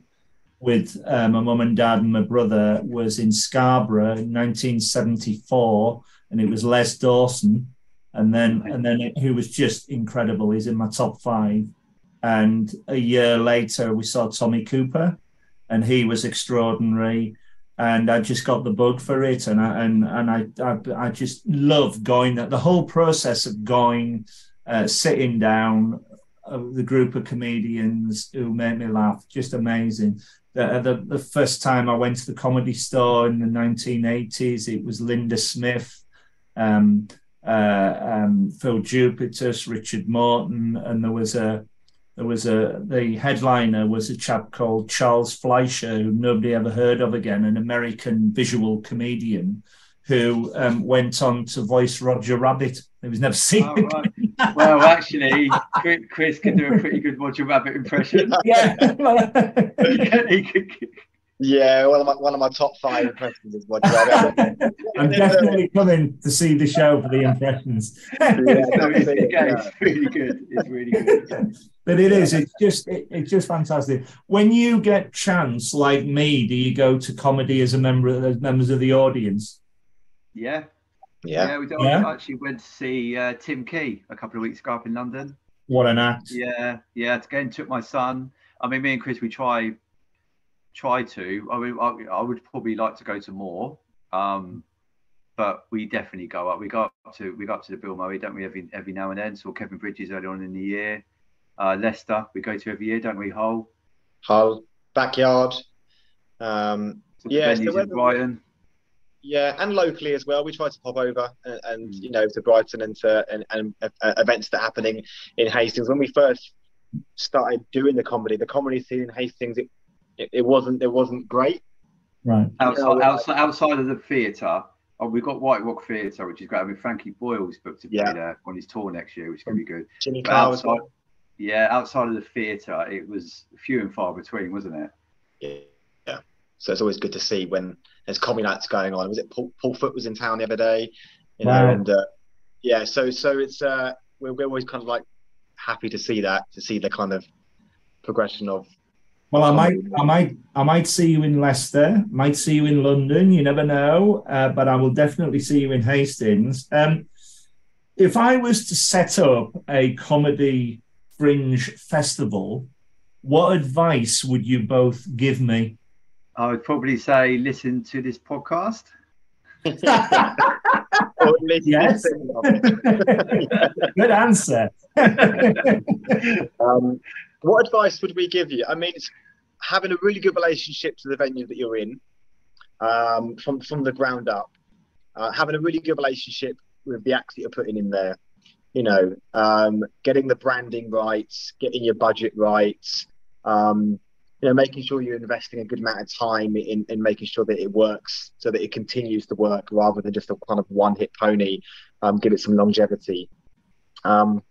with uh, my mum and dad and my brother was in Scarborough in 1974, and it was Les Dawson, and then and then it, who was just incredible. He's in my top five. And a year later, we saw Tommy Cooper, and he was extraordinary. And I just got the bug for it, and I and and I I, I just love going. That the whole process of going, uh, sitting down, uh, the group of comedians who make me laugh, just amazing. The, the, the first time I went to the comedy store in the 1980s, it was Linda Smith, um, uh, um, Phil Jupitus, Richard Morton, and there was a there was a the headliner was a chap called Charles Fleischer, who nobody ever heard of again, an American visual comedian who um, went on to voice Roger Rabbit. He was never seen. Oh, right. well, actually, Chris can do a pretty good Roger Rabbit impression. yeah. Yeah, one of my one of my top five impressions is Roger Rabbit. I'm definitely coming to see the show for the impressions. yeah, it's, it's really good. It's really good. But it is. It's just. It, it's just fantastic. When you get chance, like me, do you go to comedy as a member of as members of the audience? Yeah. Yeah. Yeah. We yeah. actually went to see uh, Tim Key a couple of weeks ago up in London. What an act! Yeah, yeah. Again, took my son. I mean, me and Chris, we try try to. I mean, I, I would probably like to go to more, um, but we definitely go up. We go up to we go up to the Bill Murray, don't we? Every every now and then. Saw Kevin Bridges early on in the year. Uh, Leicester, we go to every year, don't we? Hull. Hull, backyard. Um, yeah, so in Brighton. Yeah, and locally as well. We try to pop over and, and mm. you know to Brighton and to and, and uh, events that are happening in Hastings. When we first started doing the comedy, the comedy scene in Hastings, it, it, it wasn't it wasn't great. Right. Outside outside, outside of the theatre, oh, we've got White Rock Theatre, which is great. I mean, Frankie Boyle's booked to be yeah. there on his tour next year, which is going to be good. Jimmy Cloud. Yeah, outside of the theatre, it was few and far between, wasn't it? Yeah. yeah. So it's always good to see when there's comedy nights going on. Was it Paul, Paul Foot was in town the other day? You know, wow. and uh, yeah, so so it's uh, we're, we're always kind of like happy to see that, to see the kind of progression of well, I might, I might, I might see you in Leicester. Might see you in London. You never know, uh, but I will definitely see you in Hastings. Um, if I was to set up a comedy fringe festival, what advice would you both give me? I would probably say listen to this podcast. yes. Good answer. um, what advice would we give you? I mean, it's having a really good relationship to the venue that you're in um, from from the ground up. Uh, having a really good relationship with the acts that you're putting in there. You know, um, getting the branding right, getting your budget right. Um, you know, making sure you're investing a good amount of time in, in making sure that it works so that it continues to work rather than just a kind of one hit pony. Um, give it some longevity. Um,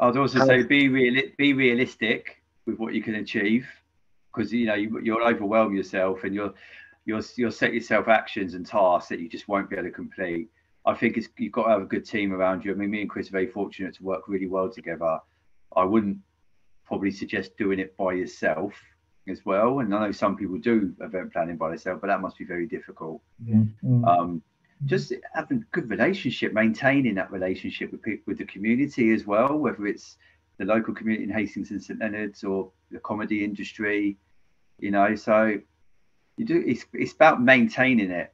I'd also say be real, be realistic with what you can achieve, because you know you, you'll overwhelm yourself and you'll you'll you'll set yourself actions and tasks that you just won't be able to complete. I think it's you've got to have a good team around you. I mean, me and Chris are very fortunate to work really well together. I wouldn't probably suggest doing it by yourself as well. And I know some people do event planning by themselves, but that must be very difficult. Mm-hmm. Um, just having a good relationship, maintaining that relationship with people, with the community as well, whether it's the local community in Hastings and St Leonards or the comedy industry, you know. So you do it's it's about maintaining it,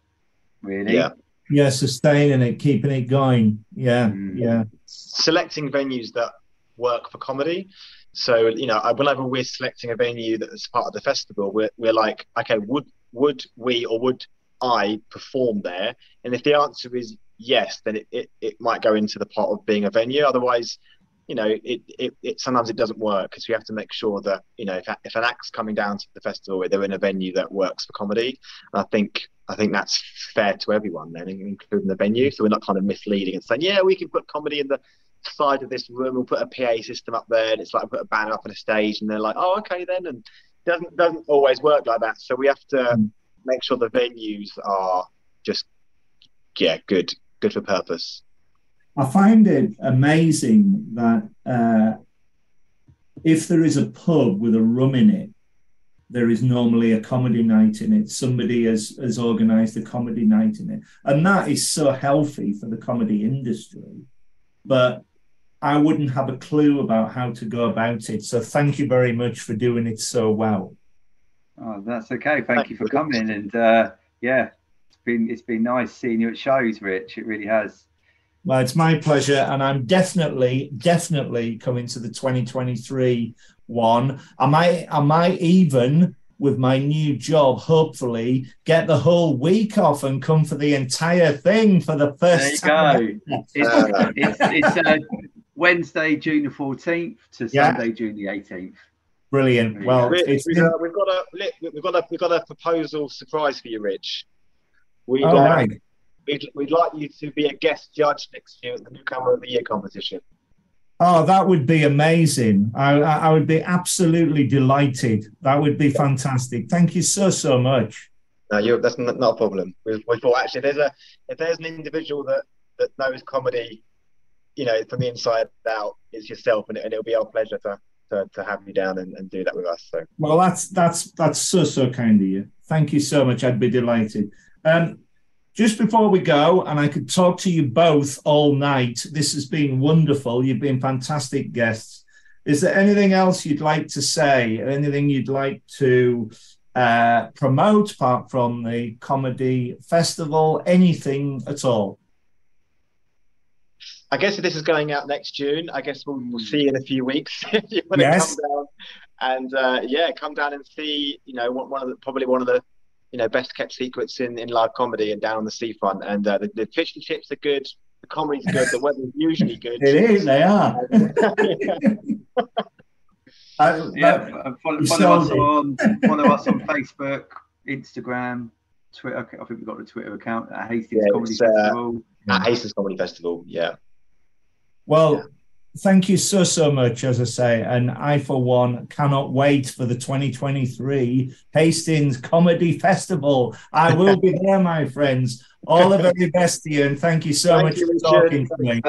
really. Yeah. Yeah, sustaining it, keeping it going. Yeah, mm. yeah. Selecting venues that work for comedy. So you know, whenever we're selecting a venue that's part of the festival, we're we're like, okay, would would we or would I perform there? And if the answer is yes, then it, it, it might go into the pot of being a venue. Otherwise, you know, it, it, it sometimes it doesn't work because we have to make sure that, you know, if, if an act's coming down to the festival, they're in a venue that works for comedy. And I think I think that's fair to everyone then, including the venue. So we're not kind of misleading and saying, yeah, we can put comedy in the side of this room. We'll put a PA system up there, and it's like put a banner up on a stage, and they're like, oh, okay then, and it doesn't doesn't always work like that. So we have to. Mm make sure the venues are just yeah good good for purpose i find it amazing that uh, if there is a pub with a rum in it there is normally a comedy night in it somebody has has organized a comedy night in it and that is so healthy for the comedy industry but i wouldn't have a clue about how to go about it so thank you very much for doing it so well Oh, that's okay. Thank, Thank you for coming. And uh, yeah, it's been it's been nice seeing you at shows, Rich. It really has. Well, it's my pleasure, and I'm definitely, definitely coming to the 2023 one. I might, I might even with my new job, hopefully, get the whole week off and come for the entire thing for the first there you time. Go. It's, it's, it's uh, Wednesday, June the 14th to yeah. Sunday, June the 18th. Brilliant. Well, Rich, we've, uh, we've, got a we've got a we've got a proposal surprise for you, Rich. We'd, oh, uh, right. we'd, we'd like you to be a guest judge next year at the Newcomer of the Year competition. Oh, that would be amazing. I, I would be absolutely delighted. That would be fantastic. Thank you so, so much. No, that's not, not a problem. We, we thought actually there's a if there's an individual that that knows comedy, you know, from the inside out, it's yourself, and, and it'll be our pleasure to, to, to have you down and, and do that with us. So well, that's that's that's so so kind of you. Thank you so much. I'd be delighted. Um, just before we go, and I could talk to you both all night. This has been wonderful. You've been fantastic guests. Is there anything else you'd like to say? Anything you'd like to uh, promote apart from the comedy festival? Anything at all? I guess if this is going out next June, I guess we'll, we'll see in a few weeks if you want yes. to come down and uh, yeah, come down and see. You know, one of the probably one of the you know best kept secrets in, in live comedy and down on the seafront. And uh, the, the fish and chips are good. The comedy's good. The weather's usually good. It is. They are. uh, yeah, follow, follow us on follow us on Facebook, Instagram, Twitter. I think we've got the Twitter account at Hastings yeah, Comedy uh, Festival. At Hastings Comedy Festival, yeah. Well, yeah thank you so so much as i say and i for one cannot wait for the 2023 hastings comedy festival. I will be there my friends. All the very best to you and thank you so thank much you, for talking to me